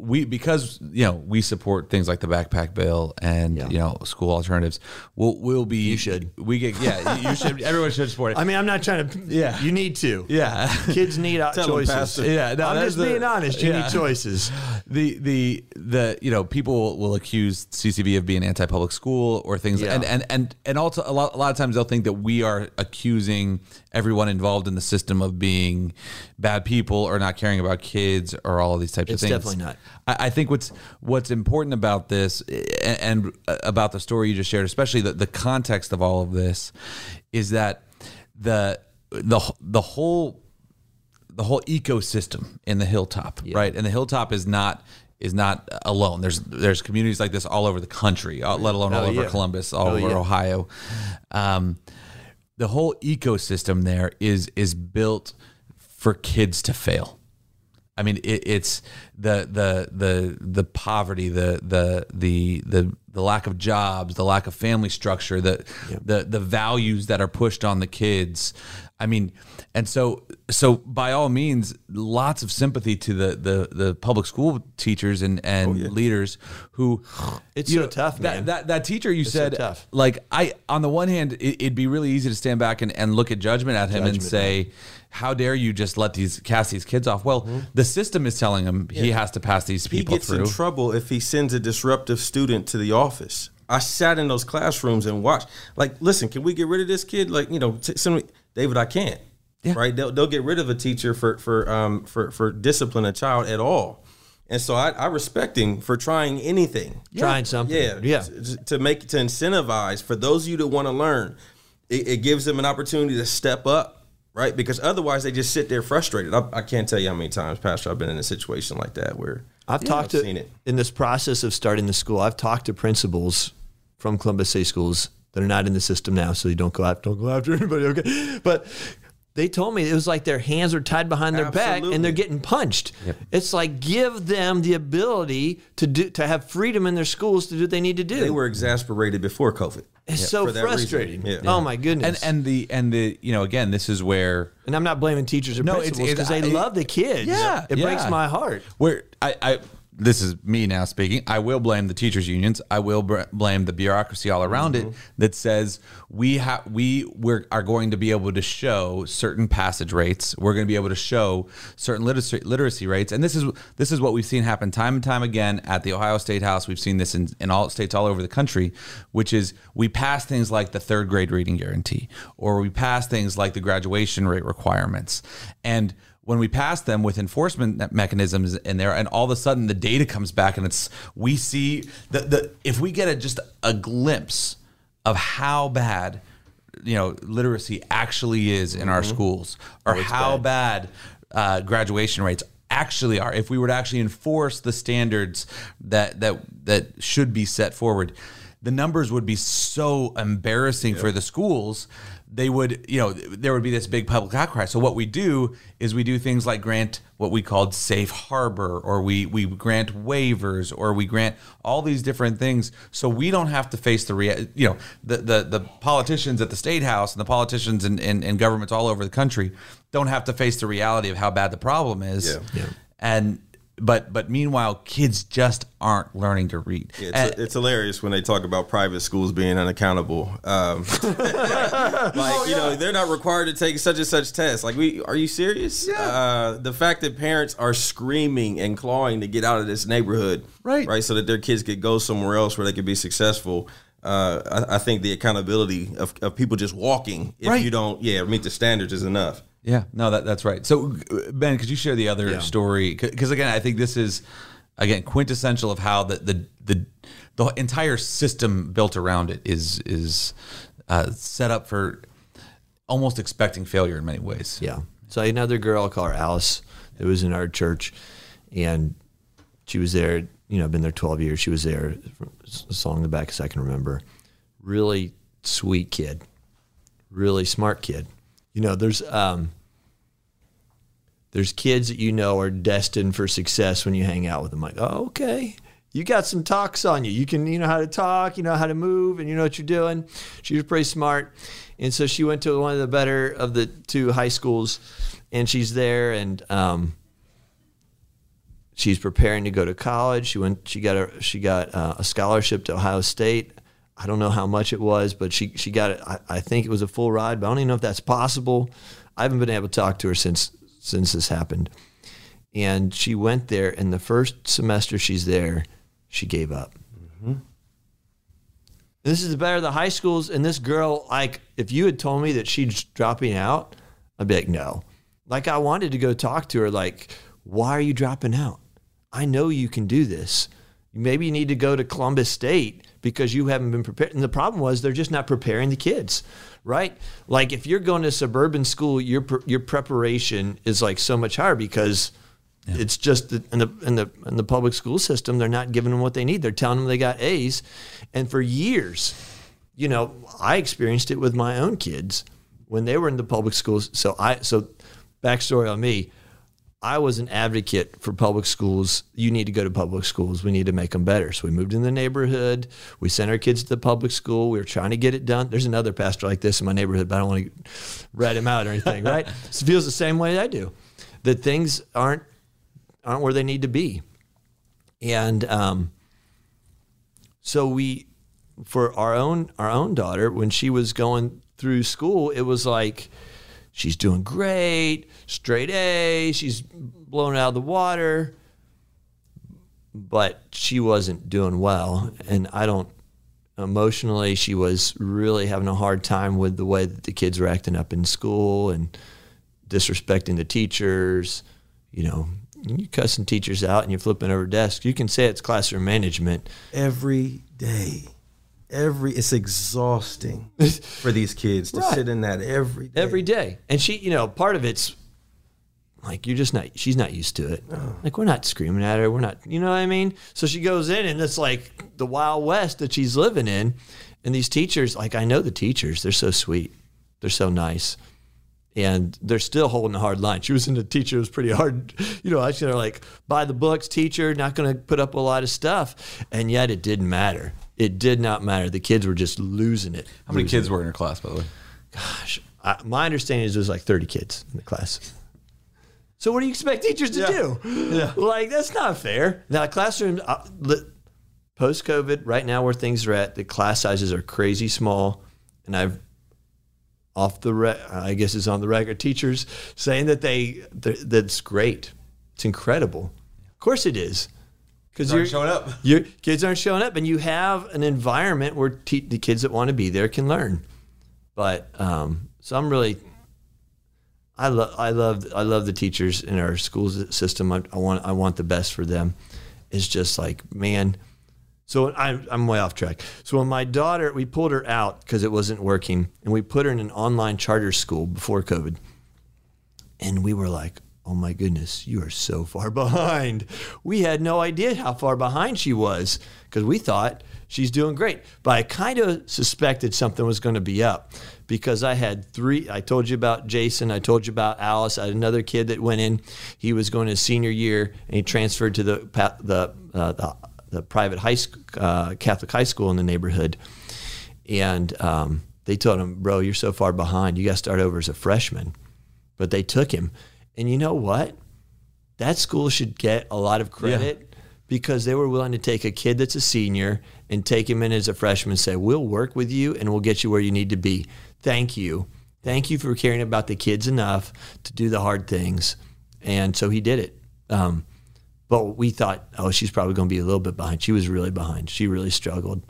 we because you know we support things like the backpack bill and Yeah. you know school alternatives. We'll we'll be you should. we get yeah you should [laughs] everyone should support it. I mean, I'm not trying to. Yeah. you need to. yeah. kids need uh, [laughs] 'em, choices. Yeah, no, I'm just the- being honest. You yeah. need choices. [laughs] the the the you know people will accuse CCV of being anti-public school or things Yeah. and and and and also a lot a lot of times they'll think that we are accusing everyone involved in the system of being bad people or not caring about kids or all of these types It's of things. definitely not. I, I think what's what's important about this and, and about the story you just shared, especially the, the context of all of this, is that the the the whole the whole ecosystem in the hilltop, right? And the hilltop is not is not alone. There's there's communities like this all over the country, uh, let alone all Oh, over yeah. Columbus, all Oh, over yeah. Ohio. Um, the whole ecosystem there is is built for kids to fail. I mean, it, it's the the the the poverty, the the the the the lack of jobs, the lack of family structure, the the the values that are pushed on the kids. I mean, and so so by all means, lots of sympathy to the the the public school teachers and and oh, leaders who [sighs] It's you so tough, that, man. That that teacher you so said tough. like I on the one hand it, it'd be really easy to stand back and, and look at judgment at him and Judgment, say how dare you just let these cast these kids off well mm-hmm. the system is telling him he has to pass these He people gets through in trouble if he sends a disruptive student to the office. I sat in those classrooms and watched. Like, listen, can we get rid of this kid? Like, you know, t- send me, David, I can't. Yeah. Right? They'll, they'll get rid of a teacher for for um for for discipline a child at all. And so I, I respect him for trying anything. Trying something. Yeah, yeah. To, to make to incentivize for those of you that want to learn, it, it gives them an opportunity to step up, right? Because otherwise they just sit there frustrated. I, I can't tell you how many times, Pastor, I've been in a situation like that where I've talked I've to seen it. in this process of starting the school. I've talked to principals from Columbus City Schools that are not in the system now, so you don't go after don't go after [laughs] anybody. Okay, but they told me it was like their hands are tied behind their back and they're getting punched. It's like give them the ability to do to have freedom in their schools to do what they need to do. they were exasperated before COVID. it's so for frustrating. Yeah. Oh my goodness. and the and the you know again this is where And I'm not blaming teachers or No, principals because they I- love the kids. Yeah, it breaks my heart. where I, I this is me now speaking. I will blame the teachers unions. I will br- blame the bureaucracy all around it mm-hmm. that says we have we we're, are going to be able to show certain passage rates. We're going to be able to show certain literacy literacy rates, and this is this is what we've seen happen time and time again at the Ohio State House. We've seen this in, in all states all over the country, which is we pass things like the third grade reading guarantee, or we pass things like the graduation rate requirements, and when we pass them with enforcement mechanisms in there and all of a sudden the data comes back and it's we see the, the if we get a, just a glimpse of how bad you know literacy actually is in our schools or how bad, uh, graduation rates actually are if we were to actually enforce the standards that that that should be set forward the numbers would be so embarrassing for the schools they would you know there would be this big public outcry. So what we do is we do things like grant what we called safe harbor or we we grant waivers or we grant all these different things. So we don't have to face the rea- you know the the, the politicians at the state house and the politicians and, in, in governments all over the country don't have to face the reality of how bad the problem is. Yeah. and but but meanwhile, kids just aren't learning to read. It's, And- it's hilarious when they talk about private schools being unaccountable. Um, [laughs] like you know, they're not required to take such and such tests. Like, we are you serious? Uh, the fact that parents are screaming and clawing to get out of this neighborhood, Right. right, so that their kids could go somewhere else where they could be successful. Uh, I, I think the accountability of, of people just walking if Right. you don't, yeah, meet the standards is enough. Yeah, no, that that's right. So, Ben, could you share the other Yeah. story? Because again, I think this is again quintessential of how the the the, the entire system built around it is is uh, set up for almost expecting failure in many ways. Yeah. So I another girl, I'll call her Alice, that was in our church, and she was there. You know, been there twelve years. She was there as long in the back as I can remember. Really sweet kid, really smart kid. You know, there's um, there's kids that you know are destined for success when you hang out with them. Like, oh, okay, you got some talks on you. You can, you know how to talk, you know how to move, and you know what you're doing. She was pretty smart, and so she went to one of the better of the two high schools, and she's there, and um, she's preparing to go to college. She went, she got a, she got uh, a scholarship to Ohio State. I don't know how much it was, but she she got it. I, I think it was a full ride, but I don't even know if that's possible. I haven't been able to talk to her since since this happened. And she went there, and the first semester she's there, she gave up. Mm-hmm. This is the better of the high schools, and this girl, like, if you had told me that she's dropping out, I'd be like, no. Like, I wanted to go talk to her, like, why are you dropping out? I know you can do this. Maybe you need to go to Columbus State because you haven't been prepared. And the problem was they're just not preparing the kids, right? Like if you're going to suburban school, your your preparation is like so much higher because it's just that in the in the in the public school system they're not giving them what they need. They're telling them they got A's, and for years, you know, I experienced it with my own kids when they were in the public schools. So I so backstory on me. I was an advocate for public schools. You need to go to public schools. We need to make them better. So we moved in the neighborhood. We sent our kids to the public school. We were trying to get it done. There's another pastor like this in my neighborhood, but I don't want to rat him out or anything, right? So [laughs] it feels the same way I do. That things aren't aren't where they need to be. And um, so we for our own our own daughter, when she was going through school, it was like she's doing great, straight A, she's blown out of the water, but she wasn't doing well. And I don't, emotionally, she was really having a hard time with the way that the kids were acting up in school and disrespecting the teachers. You know, you cussing teachers out and you're flipping over desks. You can say it's classroom management. every day. Every it's exhausting [laughs] for these kids to Right. sit in that every day. every day. And she, you know, part of it's like you're just not. She's not used to it. Oh. Like we're not screaming at her. We're not. You know what I mean? So she goes in, and it's like the wild west that she's living in. And these teachers, like I know the teachers, they're so sweet. They're so nice. And they're still holding a hard line. She was in the teacher, it was pretty hard. [laughs] You know, I should have like, by the books, teacher, not going to put up a lot of stuff. And yet it didn't matter. It did not matter. The kids were just losing it. How many kids were in your class, by the way? Gosh, I, my understanding is there's like 30 kids in the class. So what do you expect teachers to do? Yeah. Like that's not fair. Now classrooms, uh, post COVID, right now where things are at, the class sizes are crazy small, and I've off the re- I guess it's on the record. Teachers saying that they that's great. It's incredible. Of course it is. Because Aren't showing up. [laughs] your kids aren't showing up, and you have an environment where te- the kids that want to be there can learn. But um, so I'm really, I love, I love, I love the teachers in our school system. I, I want, I want the best for them. It's just like, man. So I'm, I'm way off track. So when my daughter, we pulled her out because it wasn't working, and we put her in an online charter school before COVID, and we were like, oh my goodness, you are so far [laughs] behind. We had no idea how far behind she was because we thought she's doing great. But I kind of suspected something was going to be up because I had three. I told you about Jason. I told you about Alice. I had another kid that went in. He was going to senior year and he transferred to the the uh, the, the private high school, uh, Catholic high school in the neighborhood, and um, they told him, "Bro, you're so far behind. You got to start over as a freshman." But they took him. And you know what? that school should get a lot of credit because they were willing to take a kid that's a senior and take him in as a freshman and say, We'll work with you and we'll get you where you need to be. Thank you. Thank you for caring about the kids enough to do the hard things. And so he did it. Um, but we thought, oh, she's probably going to be a little bit behind. She was really behind. She really struggled.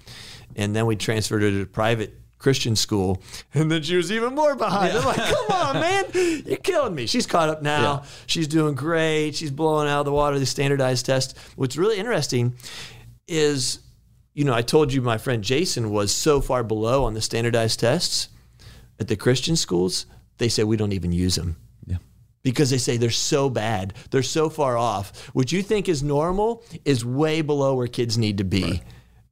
And then we transferred her to private Christian school, and then she was even more behind. I'm like, come on, man, you're killing me. She's caught up now. Yeah. She's doing great. She's blowing out of the water the standardized test. What's really interesting is, you know, I told you my friend Jason was so far below on the standardized tests at the Christian schools. They say we don't even use them Yeah. because they say they're so bad, they're so far off. What you think is normal is way below where kids need to be.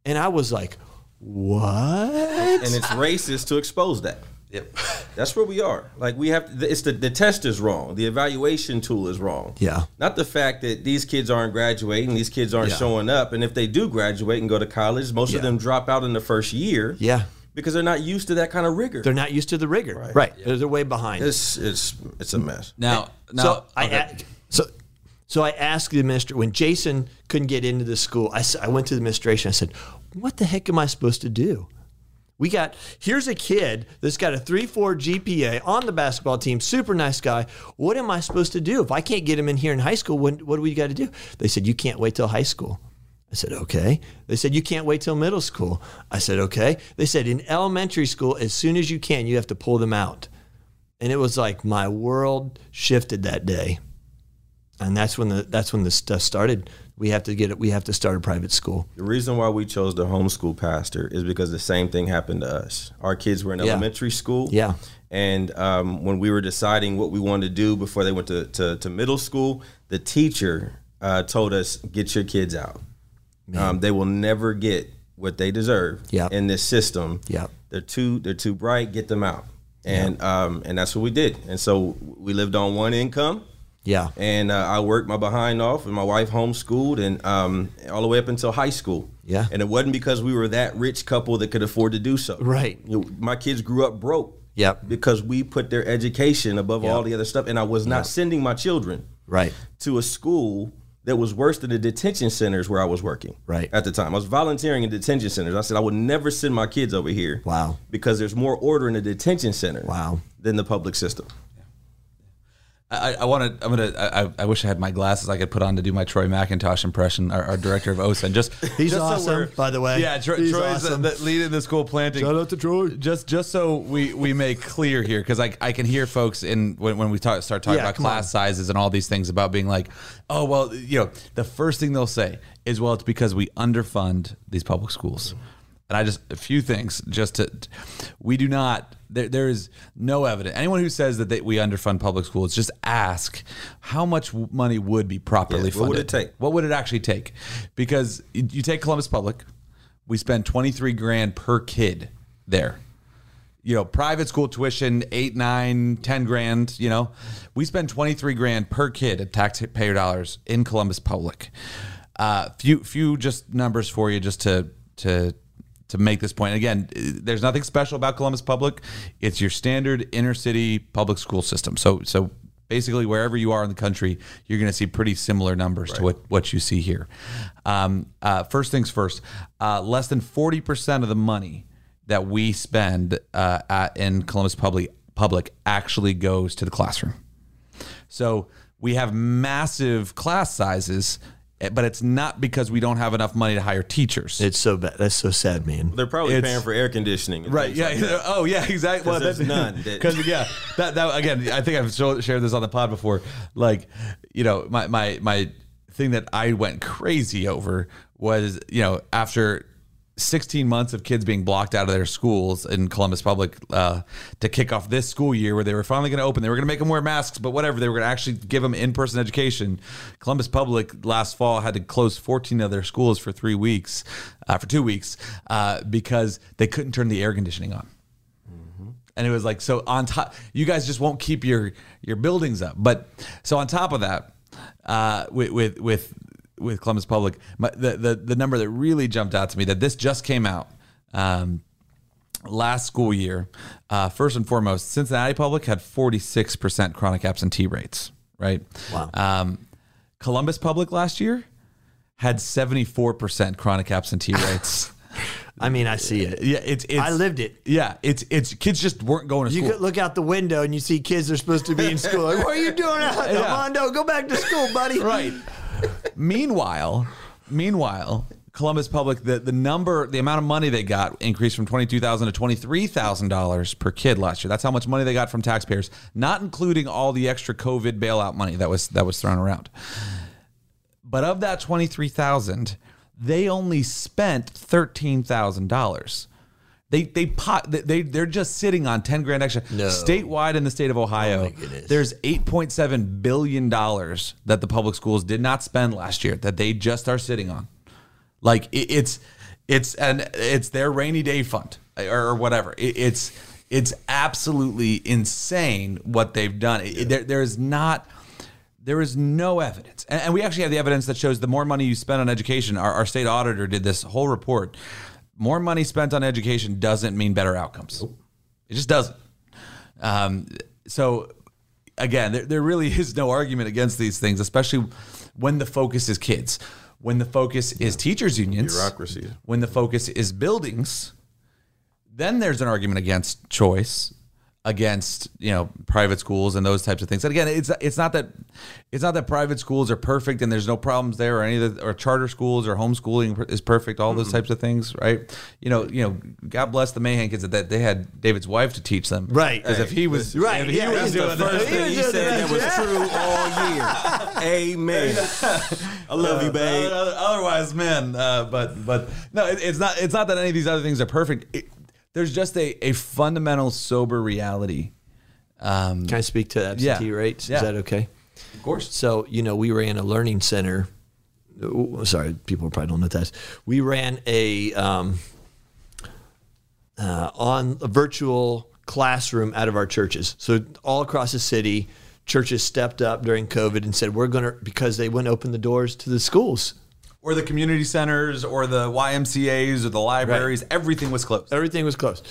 And I was like, what? and it's racist to expose that. Yep. That's where we are. Like we have, it's the the test is wrong. The evaluation tool is wrong. Yeah. Not the fact that these kids aren't graduating, these kids aren't Yeah. showing up, and if they do graduate and go to college, most Yeah. of them drop out in the first year. Yeah. Because they're not used to that kind of rigor. They're not used to the rigor. Right. They're, they're way behind. It's it's it's a mess. Now, now, so I okay. so so I asked the administrator when Jason couldn't get into the school. I, I went to the administration. I said, "What the heck am I supposed to do?" We got here's a kid that's got a three four GPA on the basketball team, super nice guy. What am I supposed to do if I can't get him in here in high school? When, what do we got to do? They said you can't wait till high school. I said, okay. They said, you can't wait till middle school. I said, okay. They said, in elementary school, as soon as you can, you have to pull them out. And it was like my world shifted that day. And that's when the that's when the stuff started. We have to get it. We have to start a private school. The reason why we chose the homeschool pastor is because the same thing happened to us. Our kids were in Yeah. elementary school. Yeah. And um, when we were deciding what we wanted to do before they went to, to, to middle school, the teacher uh, told us, get your kids out. Um, they will never get what they deserve Yep. in this system. Yep. They're too they're too bright, get them out. And um, and that's what we did. And so we lived on one income Yeah. and uh, I worked my behind off, and my wife homeschooled, and um, all the way up until high school. Yeah. and it wasn't because we were that rich couple that could afford to do so. Right. You know, my kids grew up broke. Yep. Because we put their education above Yep. all the other stuff, and I was not sending my children Right. to a school that was worse than the detention centers where I was working. Right. At the time, I was volunteering in detention centers. I said I would never send my kids over here. Wow. Because there's more order in the detention center. Wow. Than the public system. I, I want to. I'm gonna. I, I wish I had my glasses I could put on to do my Troy McIntosh impression, our, our director of OSA. Just [laughs] He's just awesome, we're- by the way. Yeah, He's Troy's awesome. the, leading the school planting. Shout out to Troy. Just just so we we make clear here, because I I can hear folks in when, when we talk, start talking Yeah, about class on. sizes and all these things about being like, oh well, you know, the first thing they'll say is, well, it's because we underfund these public schools. And I just a few things just to we do not there, there is no evidence. Anyone who says that they, we underfund public schools, just ask how much money would be properly Yeah, what funded. would it take? What would it actually take? Because you take Columbus Public, we spend 23 grand per kid there. You know, private school tuition, eight, nine, 10 grand, you know. We spend 23 grand per kid at taxpayer dollars in Columbus Public. Uh, few few just numbers for you just to to to make this point. Again, there's nothing special about Columbus Public. It's your standard inner city public school system. So so basically wherever you are in the country, you're going to see pretty similar numbers to what, what you see here. Um, uh, first things first, uh, less than 40% of the money that we spend uh, at, in Columbus Public, Public actually goes to the classroom. So we have massive class sizes, Eh, but it's not because we don't have enough money to hire teachers. It's so bad. That's so sad, man. They're probably It's- paying for air conditioning. Right. Yeah. like that. [laughs] Oh, yeah. Exactly. 'Cause there's none Because yeah, that that again, I think I've shared this on the pod before. Like, you know, my my my thing that I went crazy over was you know after. 16 months of kids being blocked out of their schools in Columbus Public uh, to kick off this school year where they were finally going to open. They were going to make them wear masks, but whatever. They were going to actually give them in person education. Columbus Public last fall had to close 14 of their schools for three weeks, uh, for two weeks, uh, because they couldn't turn the air conditioning on and it was like so on top you guys just won't keep your your buildings up but so on top of that uh with with with, with columbus public my, the, the the number that really jumped out to me that this just came out um last school year uh first and foremost cincinnati public had 46% chronic absentee rates right Wow. um Columbus Public last year had 74% chronic absentee [laughs] rates. I mean, I see it. yeah, it's, it's I lived it. Yeah, it's it's kids just weren't going to You school. You could look out the window and you see kids are supposed to be in school. Like, what are you doing out? [laughs] Yeah. Mondo, go back to school, buddy. [laughs] right. Meanwhile, meanwhile, Columbus Public, the, the number, the amount of money they got increased from twenty two thousand to twenty three thousand dollars per kid last year. That's how much money they got from taxpayers, not including all the extra COVID bailout money that was that was thrown around. But of that twenty three thousand, they only spent thirteen thousand dollars. They they pot they they're just sitting on ten grand extra. No. Statewide in the state of Ohio, oh goodness. there's eight point seven billion dollars that the public schools did not spend last year that they just are sitting on. Like it, it's it's and it's their rainy day fund eh, or, or whatever. It, it's it's absolutely insane what they've done. It- there there is not there is no evidence, and, and we actually have the evidence that shows the more money you spend on education. Our, our state auditor did this whole report. More money spent on education doesn't mean better outcomes. It just doesn't. Um, so again, there, there really [laughs] is no argument against these things, especially when the focus is kids, when the focus is teachers unions, Bureaucracy. when the focus is buildings. Then there's an argument against choice, against you know private schools and those types of things. And again, it's it's not that it's not that private schools are perfect and there's no problems there, or any of the, or charter schools or homeschooling is perfect. All those types of things, right? You know, you know, God bless the Mahan kids that they had David's wife to teach them, Right. Because if he was Right, if he yeah, was the doing First thing he said that was true all year. Amen. [laughs] I love you, babe. Uh, Otherwise, man. Uh, but but no, it, it's not. It's not that any of these other things are perfect. It, there's just a, a fundamental sober reality. Um, Can I speak to absentee Yeah. rates? Yeah. Is that okay? of course. So, you know, we ran a learning center. Ooh, Sorry, people probably don't know that. We ran a um, uh, on a virtual classroom out of our churches. So all across the city, churches stepped up during COVID and said, "We're going to," because they wouldn't open the doors to the schools. Or the community centers, or the YMCA's, or the libraries. Everything was closed. Everything was closed.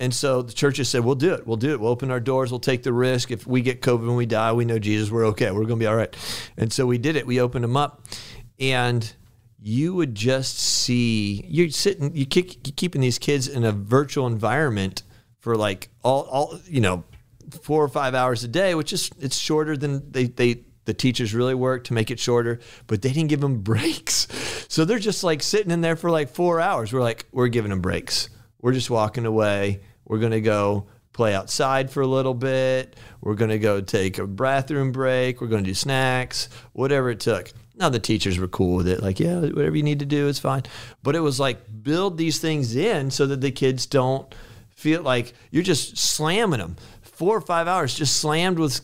And so the churches said, We'll do it. We'll do it. We'll open our doors. We'll take the risk. If we get COVID and we die, we know Jesus. We're okay. We're going to be all right. And so we did it. We opened them up. And you would just see, you're sitting, you you're keeping these kids in a virtual environment for like all, all, you know, four or five hours a day, which is, it's shorter than they, they, the teachers really worked to make it shorter, but they didn't give them [laughs] breaks. So they're just like sitting in there for like four hours. We're like, we're giving them breaks. We're just walking away. We're going to go play outside for a little bit. We're going to go take a bathroom break. We're going to do snacks, whatever it took. Now the teachers were cool with it. Like, yeah, whatever you need to do is fine. But it was like build these things in so that the kids don't feel like you're just slamming them. Four or five hours just slammed with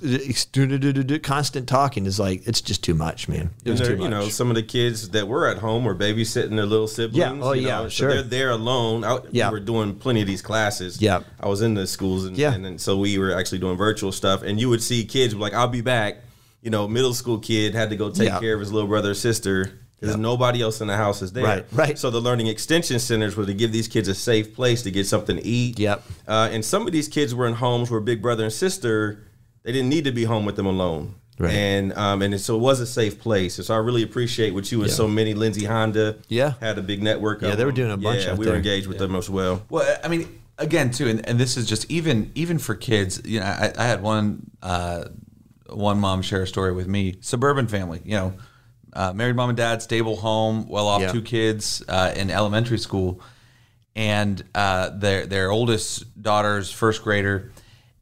constant talking is like it's just too much, man. It was too much. you know, some of the kids that were at home were babysitting their little siblings. Yeah. Oh, yeah, know, so sure. They're there alone. I, Yeah. We were doing plenty of these classes. Yeah. I was in the schools, and, Yeah. and, then so we were actually doing virtual stuff. And you would see kids like, "I'll be back." You know, middle school kid had to go take Yeah. care of his little brother or sister because nobody else in the house is there. Right, right. So the learning extension centers were to give these kids a safe place to get something to eat. Yep. Uh, and some of these kids were in homes where big brother and sister they didn't need to be home with them alone. Right. And um, and so it was a safe place. And so I really appreciate what you and so many Lindsay Honda Yeah. had a big network. Yeah, of they were doing a bunch Yeah, we there. were engaged with them as well. Well, I mean, again, too, and, and this is just even even for kids. You know, I, I had one uh, one mom share a story with me. Suburban family, you know, uh, married mom and dad, stable home, well off, Yeah. two kids uh, in elementary school, and uh, their their oldest daughter's first grader,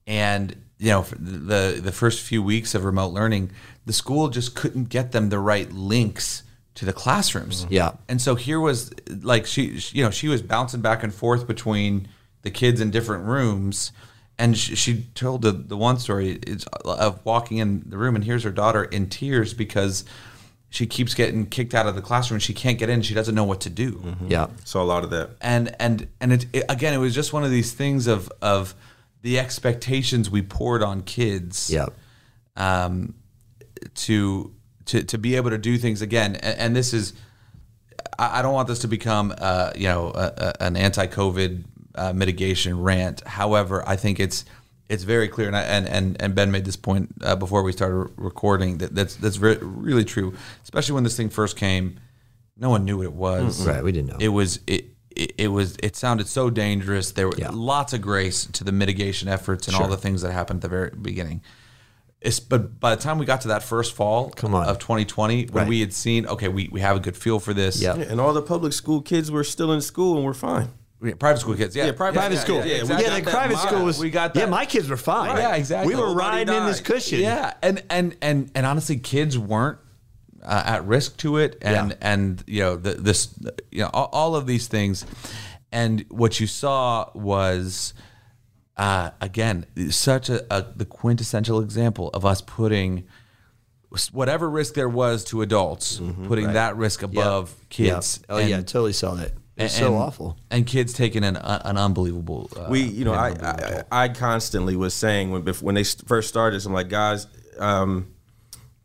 and you know, the the first few weeks of remote learning, the school just couldn't get them the right links to the classrooms. Yeah. And so here was like she, she- you know, she was bouncing back and forth between the kids in different rooms. And she, she told the, the one story is of walking in the room and here's her daughter in tears because she keeps getting kicked out of the classroom. She can't get in. She doesn't know what to do. yeah. So a lot of that. And and and it, it again, it was just one of these things of of the expectations we poured on kids Yeah. um, to to to be able to do things again. And, and this is, I, I don't want this to become, uh, you know, a, a, an anti-COVID uh, mitigation rant. However, I think it's it's very clear, and I, and, and and Ben made this point uh, before we started recording that that's that's re- really true, especially when this thing first came. No one knew what it was. Right, we didn't know. It was it. It, it was. It sounded so dangerous. There were Yeah. lots of grace to the mitigation efforts and all the things that happened at the very beginning. It's, but by the time we got to that first fall Come on. of 2020, when Right. we had seen, okay, we, we have a good feel for this. Yeah. Yeah, and all the public school kids were still in school and we're fine. We- Private school kids, yeah. Yeah, private- Private yeah, school. yeah, Yeah, yeah, the private model. school was. We got Yeah, my kids were fine. Yeah, exactly. We were Nobody riding in this cushion. Yeah, and and and and honestly, kids weren't uh, at risk to it, and Yeah. and you know the, this, you know, all, all of these things, and what you saw was. Uh, again, such a, a the quintessential example of us putting whatever risk there was to adults, putting that risk above Yeah. kids. Oh yeah, totally saw that. It's so awful. And kids taking an an unbelievable. Uh, we you know I. I I constantly was saying when when they first started this, I'm like guys um,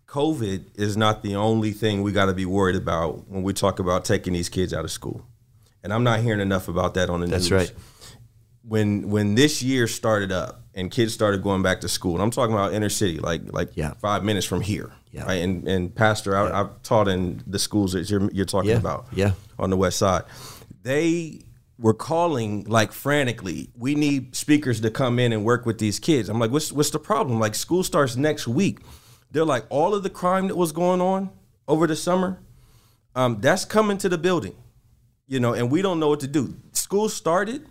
COVID is not the only thing we got to be worried about when we talk about taking these kids out of school and I'm not hearing enough about that on the That's news right. when when this year started up and kids started going back to school and I'm talking about inner city like like Yeah. five minutes from here Yeah. right and and pastor I, I've taught in the schools that you're, you're talking Yeah. about Yeah. on the west side. They were calling like frantically. We need speakers to come in and work with these kids. I'm like, what's what's the problem? Like school starts next week. They're like, all of the crime that was going on over the summer, um, that's coming to the building, you know, and we don't know what to do. School started,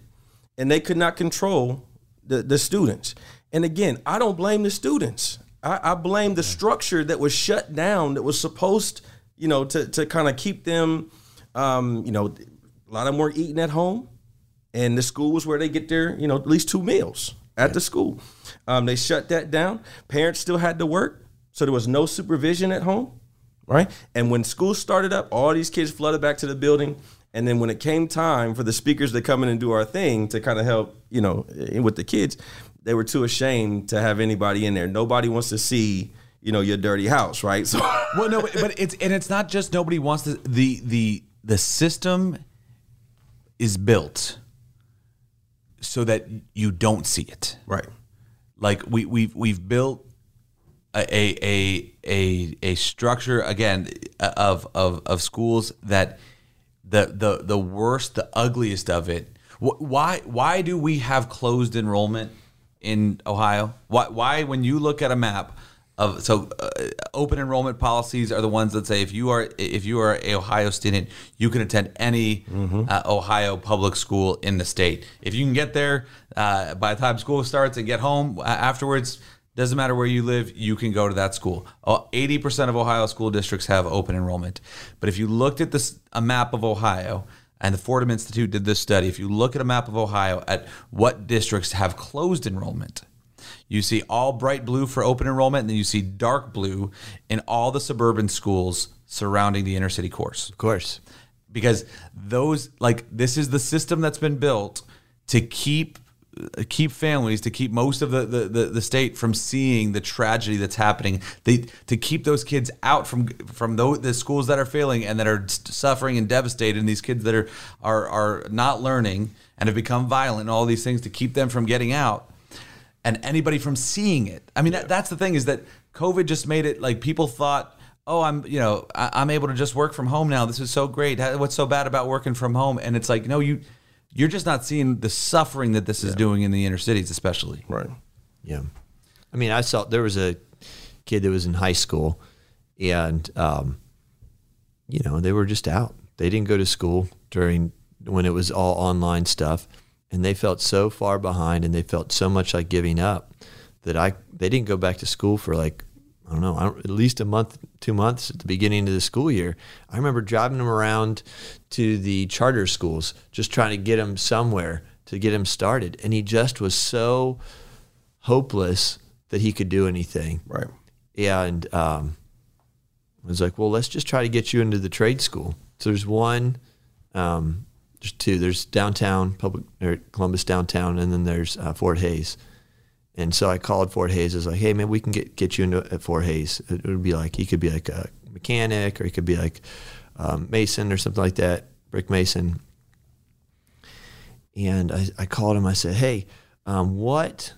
and they could not control the the students. And again, I don't blame the students. I, I blame the structure that was shut down that was supposed, you know, to to kind of keep them, um, you know, a lot of them were eating at home, and the school was where they get their, you know, at least two meals at the school. Um, they shut that down. Parents still had to work, so there was no supervision at home right? And when school started up, all these kids flooded back to the building. And then when it came time for the speakers to come in and do our thing to kind of help, you know, eh, with the kids, they were too ashamed to have anybody in there. Nobody wants to see, you know, your dirty house, right? [laughs] So well, no, but, but it's and it's not just nobody wants to. The the the system is built so that you don't see it. right. Like we we've we've built a a a a, a structure again of of of schools that the the the worst, the ugliest of it. Why why do we have closed enrollment in Ohio? Why why when you look at a map of so uh, open enrollment policies are the ones that say if you are if you are a Ohio student you can attend any uh, Ohio public school in the state. If you can get there uh, by the time school starts and get home uh, afterwards, doesn't matter where you live, you can go to that school. Oh, 80% of Ohio school districts have open enrollment. But if you looked at this a map of Ohio, and the Fordham Institute did this study, if you look at a map of Ohio at what districts have closed enrollment, you see all bright blue for open enrollment, and then you see dark blue in all the suburban schools surrounding the inner city course. Of course. because those like this is the system that's been built to keep uh, keep families to keep most of the, the, the, the state from seeing the tragedy that's happening they to keep those kids out from from those, the schools that are failing and that are suffering and devastated and these kids that are are are not learning and have become violent and all these things to keep them from getting out and anybody from seeing it. I mean, that, that's the thing is that COVID just made it like people thought, oh, I'm, you know, I, I'm able to just work from home now. This is so great. What's so bad about working from home? And it's like, no, you, you're just not seeing the suffering that this is doing in the inner cities, especially. Right. Yeah. I mean, I saw there was a kid that was in high school and, um, you know, they were just out. They didn't go to school during when it was all online stuff. And they felt so far behind and they felt so much like giving up that I, they didn't go back to school for like, I don't know, I don't, at least a month, two months at the beginning of the school year. I remember driving them around to the charter schools, just trying to get them somewhere to get him started. And he just was so hopeless that he could do anything. Right. And um, I was like, well, let's just try to get you into the trade school. So there's one, um, there's two. There's downtown, public, or Columbus downtown, and then there's uh, Fort Hayes. And so I called Fort Hayes. I was like, hey, man, we can get, get you into at Fort Hayes. It would be like, he could be like a mechanic or he could be like um, mason or something like that, brick mason. And I, I called him. I said, hey, um, what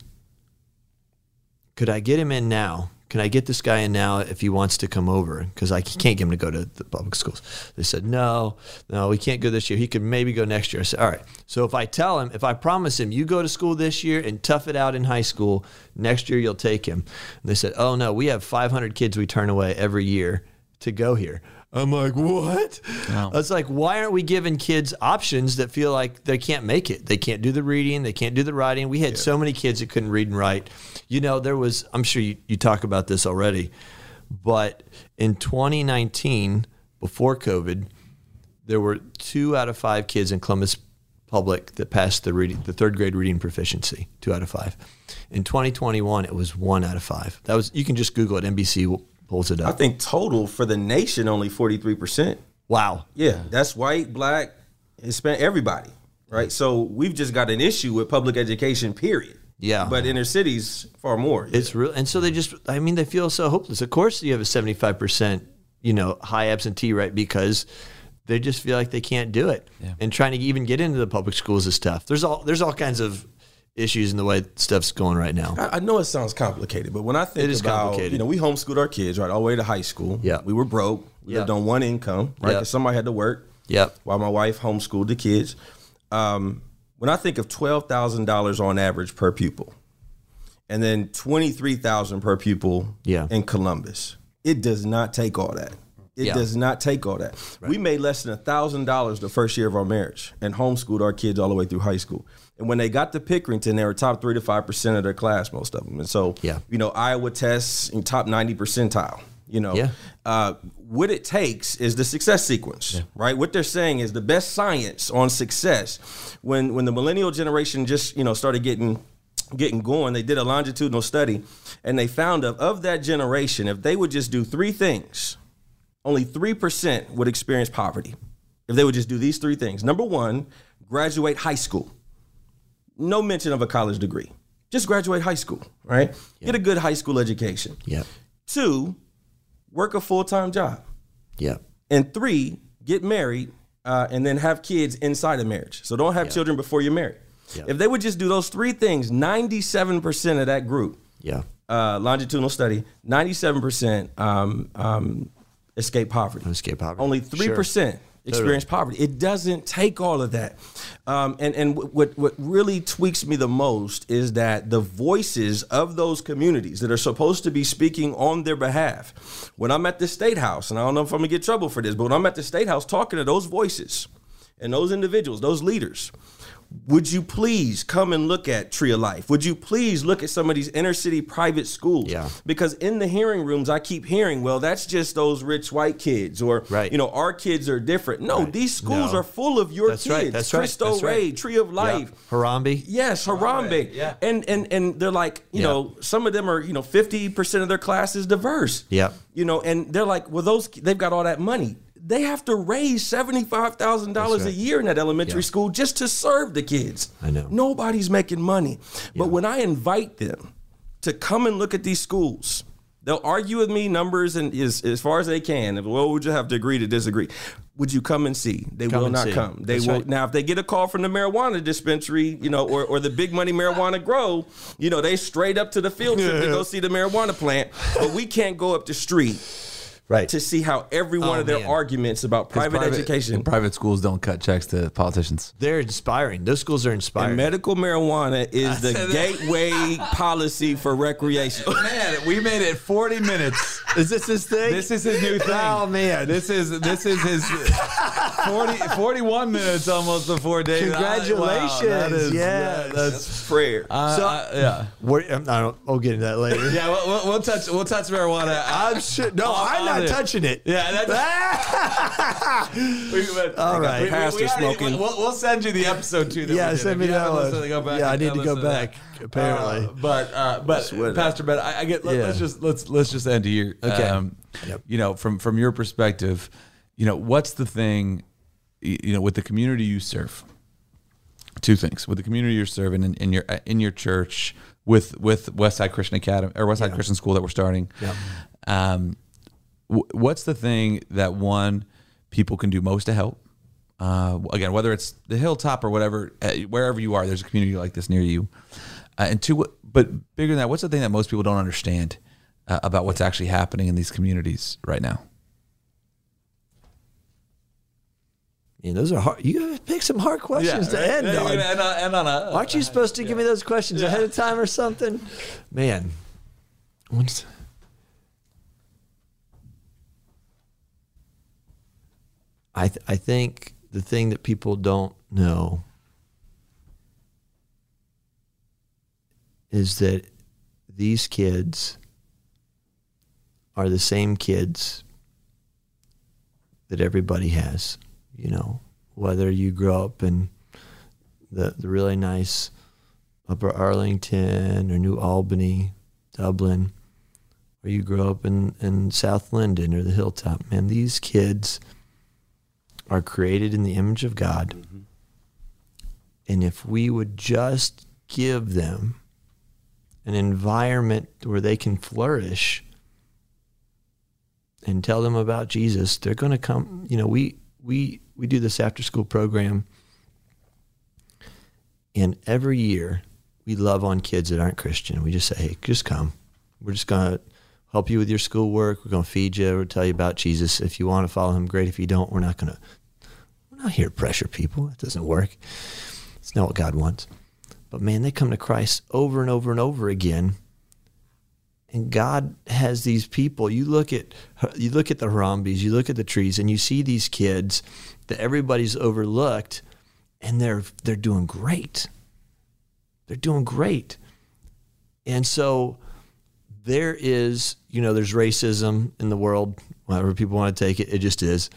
could I get him in now? Can I get this guy in now if he wants to come over? Because I can't get him to go to the public schools. They said, no, no, we can't go this year. He could maybe go next year. I said, all right. So if I tell him, if I promise him, you go to school this year and tough it out in high school, next year you'll take him. And they said, oh, no, we have 500 kids we turn away every year to go here. I'm like, what? Wow. It's like, why aren't we giving kids options that feel like they can't make it? They can't do the reading, they can't do the writing. We had so many kids that couldn't read and write. You know, there was, I'm sure you, you talk about this already, but in 2019, before COVID, there were two out of five kids in Columbus Public that passed the reading, the third grade reading proficiency. Two out of five. In 2021, it was one out of five. That was you can just Google it. NBC pulls it up. I think total for the nation only forty three percent. Wow. Yeah, that's white, black, Hispanic, everybody, right? So we've just got an issue with public education, period. Yeah. But inner cities, far more. It's real, and so they just. I mean, they feel so hopeless. Of course, you have a seventy-five percent, you know, high absentee rate because they just feel like they can't do it. Yeah. And trying to even get into the public schools is tough. There's all there's all kinds of issues in the way stuff's going right now. I, I know it sounds complicated, but when I think It is about, complicated. you know, we homeschooled our kids right all the way to high school. Yeah. we were broke. We lived on one income, right? Because somebody had to work. Yep. While my wife homeschooled the kids. Um, when I think of twelve thousand dollars on average per pupil, and then twenty three thousand per pupil Yeah. in Columbus, it does not take all that. It Yeah. does not take all that. We made less than thousand dollars the first year of our marriage and homeschooled our kids all the way through high school. And when they got to Pickerington, they were top three to five percent of their class, most of them. And so, Yeah. you know, Iowa tests in top ninety percentile. You know, Yeah. uh, what it takes is the success sequence, right? What they're saying is the best science on success. When when the millennial generation just you know started getting getting going, they did a longitudinal study, and they found of of that generation, if they would just do three things, only three percent would experience poverty. If they would just do these three things, number one, graduate high school. No mention of a college degree. Just graduate high school, right? Get a good high school education. Yeah. Two, work a full time job. Yeah. And three, get married uh, and then have kids inside of marriage. So don't have children before you're married. If they would just do those three things, 97% of that group, Yeah. uh, longitudinal study, 97% um, um, escape poverty. Escape poverty. Only 3% experience poverty. It doesn't take all of that. Um, and and what, what really tweaks me the most is that the voices of those communities that are supposed to be speaking on their behalf, when I'm at the State House, and I don't know if I'm to get trouble for this, but when I'm at the State House talking to those voices and those individuals, those leaders, would you please come and look at Tree of Life? Would you please look at some of these inner city private schools? Yeah. Because in the hearing rooms, I keep hearing, well, that's just those rich white kids, or Right. you know, our kids are different. No, these schools No. are full of your That's kids. right. That's right. Cristo That's right. Rey, Tree of Life. Yep. Harambe. Yes, Harambe. yeah. And and and they're like, you Yeah. know, some of them are, you know, 50% of their class is diverse. Yep. You know, and they're like, well, those they've got all that money. They have to raise seventy-five thousand dollars a year in that elementary Yeah. school just to serve the kids. I know. Nobody's making money. But when I invite them to come and look at these schools, they'll argue with me numbers and as, as far as they can. Well, would you have to agree to disagree? Would you come and see? They Come will not see. come. They That's will right. now. If they get a call from the marijuana dispensary, you know, or, or the big money marijuana grow, you know, they straight up to the field trip to go [laughs] see the marijuana plant. But we can't go up the street Right. to see how every one Oh, of their man. arguments about private, education Private schools don't cut checks to politicians. They're inspiring. Those schools are inspiring. and medical marijuana is the gateway [laughs] policy for recreation. Man, we made it 40 minutes. is this his thing? This is his new thing. Oh man. This is this is his 40, 41 minutes almost before day. Congratulations. Wow, that is, Yeah. that's Prayer. uh, So- uh, yeah. We're, I'm not, I'll get into that later. Yeah, we'll, we'll, we'll touch we'll touch marijuana. I'm sure. No, On- I'm on not touching it. Yeah, that's we, but, All right. Pastor smoking. We'll, we'll send you the episode too. That Yeah, send me that one. listened, go back Yeah, I need to go listen that. back, apparently. Uh, but uh, but Swear that. Pastor Ben, I, I get. Let, Yeah. us just let's let's just end here. Okay. Um, Yep. You know, from from your perspective, you know, what's the thing, you know, with the community you serve? Two things with the community you're serving in, in your in your church with with Westside Christian Academy or Westside Christian School that we're starting. Yep. Um, wh- what's the thing that one people can do most to help? Uh, again, whether it's the hilltop or whatever, uh, wherever you are, there's a community like this near you. Uh, and two, what- but bigger than that, what's the thing that most people don't understand uh, about what's actually happening in these communities right now? Yeah, those are hard. You gotta pick some hard questions to end Yeah, on. and on, and on a, Aren't you supposed to give me those questions ahead of time or something? Man, what's I th- I think the thing that people don't know is that these kids are the same kids that everybody has. You know, whether you grow up in the the really nice Upper Arlington or New Albany, Dublin, or you grow up in, in South Linden or the Hilltop, man, these kids are created in the image of God. Mm-hmm. And if we would just give them an environment where they can flourish and tell them about Jesus, they're going to come. You know, we we we do this after school program, and every year we love on kids that aren't Christian. We just say, "Hey, just come. We're just going to help you with your schoolwork. We're going to feed you. We'll tell you about Jesus. If you want to follow him, great. If you don't, we're not going to. We're not here to pressure people. It doesn't work. It's not what God wants. But man, they come to Christ over and over and over again and God has these people. You look at you look at the Harambis, you look at the trees, and you see these kids that everybody's overlooked, and they're they're doing great. They're doing great, and so there is you know there's racism in the world. whatever people want to take it, it just is.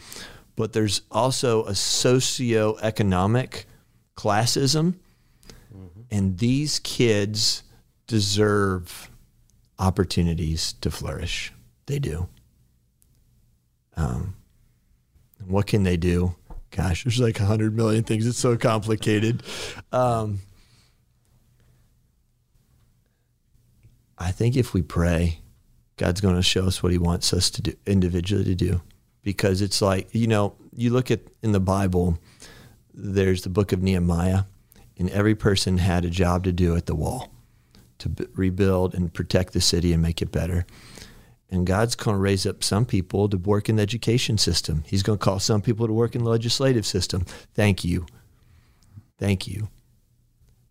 But there's also a socioeconomic classism, and these kids deserve opportunities to flourish. They do. Um, what can they do? Gosh, there's like a hundred million things. It's so complicated. Um, I think if we pray, God's going to show us what He wants us to do individually to do, because it's like you know, you look at in the Bible, there's the book of Nehemiah, and every person had a job to do at the wall to b- rebuild and protect the city and make it better. And God's going to raise up some people to work in the education system. He's going to call some people to work in the legislative system. Thank you. Thank you.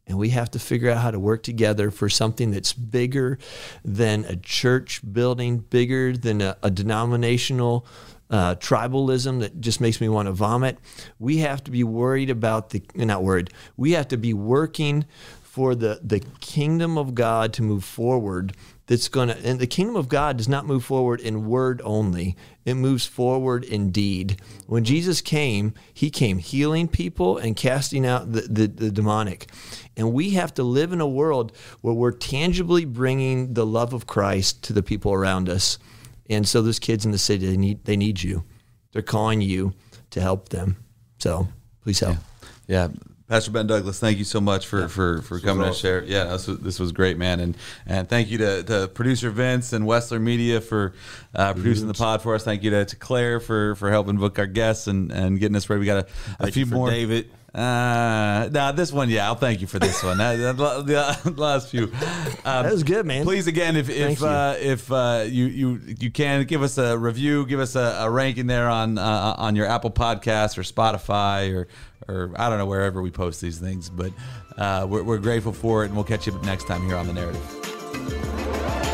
And we have to figure out how to work together for something that's bigger than a church building, bigger than a, a denominational uh, tribalism that just makes me want to vomit. We have to be worried about the, not worried, we have to be working for the, the kingdom of God to move forward that's going to and the kingdom of God does not move forward in word only it moves forward in deed. When Jesus came he came healing people and casting out the, the, the demonic. And we have to live in a world where we're tangibly bringing the love of Christ to the people around us and so those kids in the city they need they need you they're calling you to help them so please help Yeah. Pastor Ben Douglass, thank you so much for for, for coming to awesome. share. Yeah, this was, this was great, man, and and thank you to, to producer Vince and Westler Media for uh, producing the pod for us. Thank you to, to Claire for for helping book our guests and, and getting us ready. We got a, a few more. David. Uh, now this one, yeah, I'll thank you for this one. Uh, [laughs] the, the last few. Um, that was good man Please again, if if you. uh, if uh, you you you can give us a review, give us a, a ranking there on uh, on your Apple Podcast or Spotify or or I don't know wherever we post these things, but uh, we're, we're grateful for it, and we'll catch you next time here on the narrative.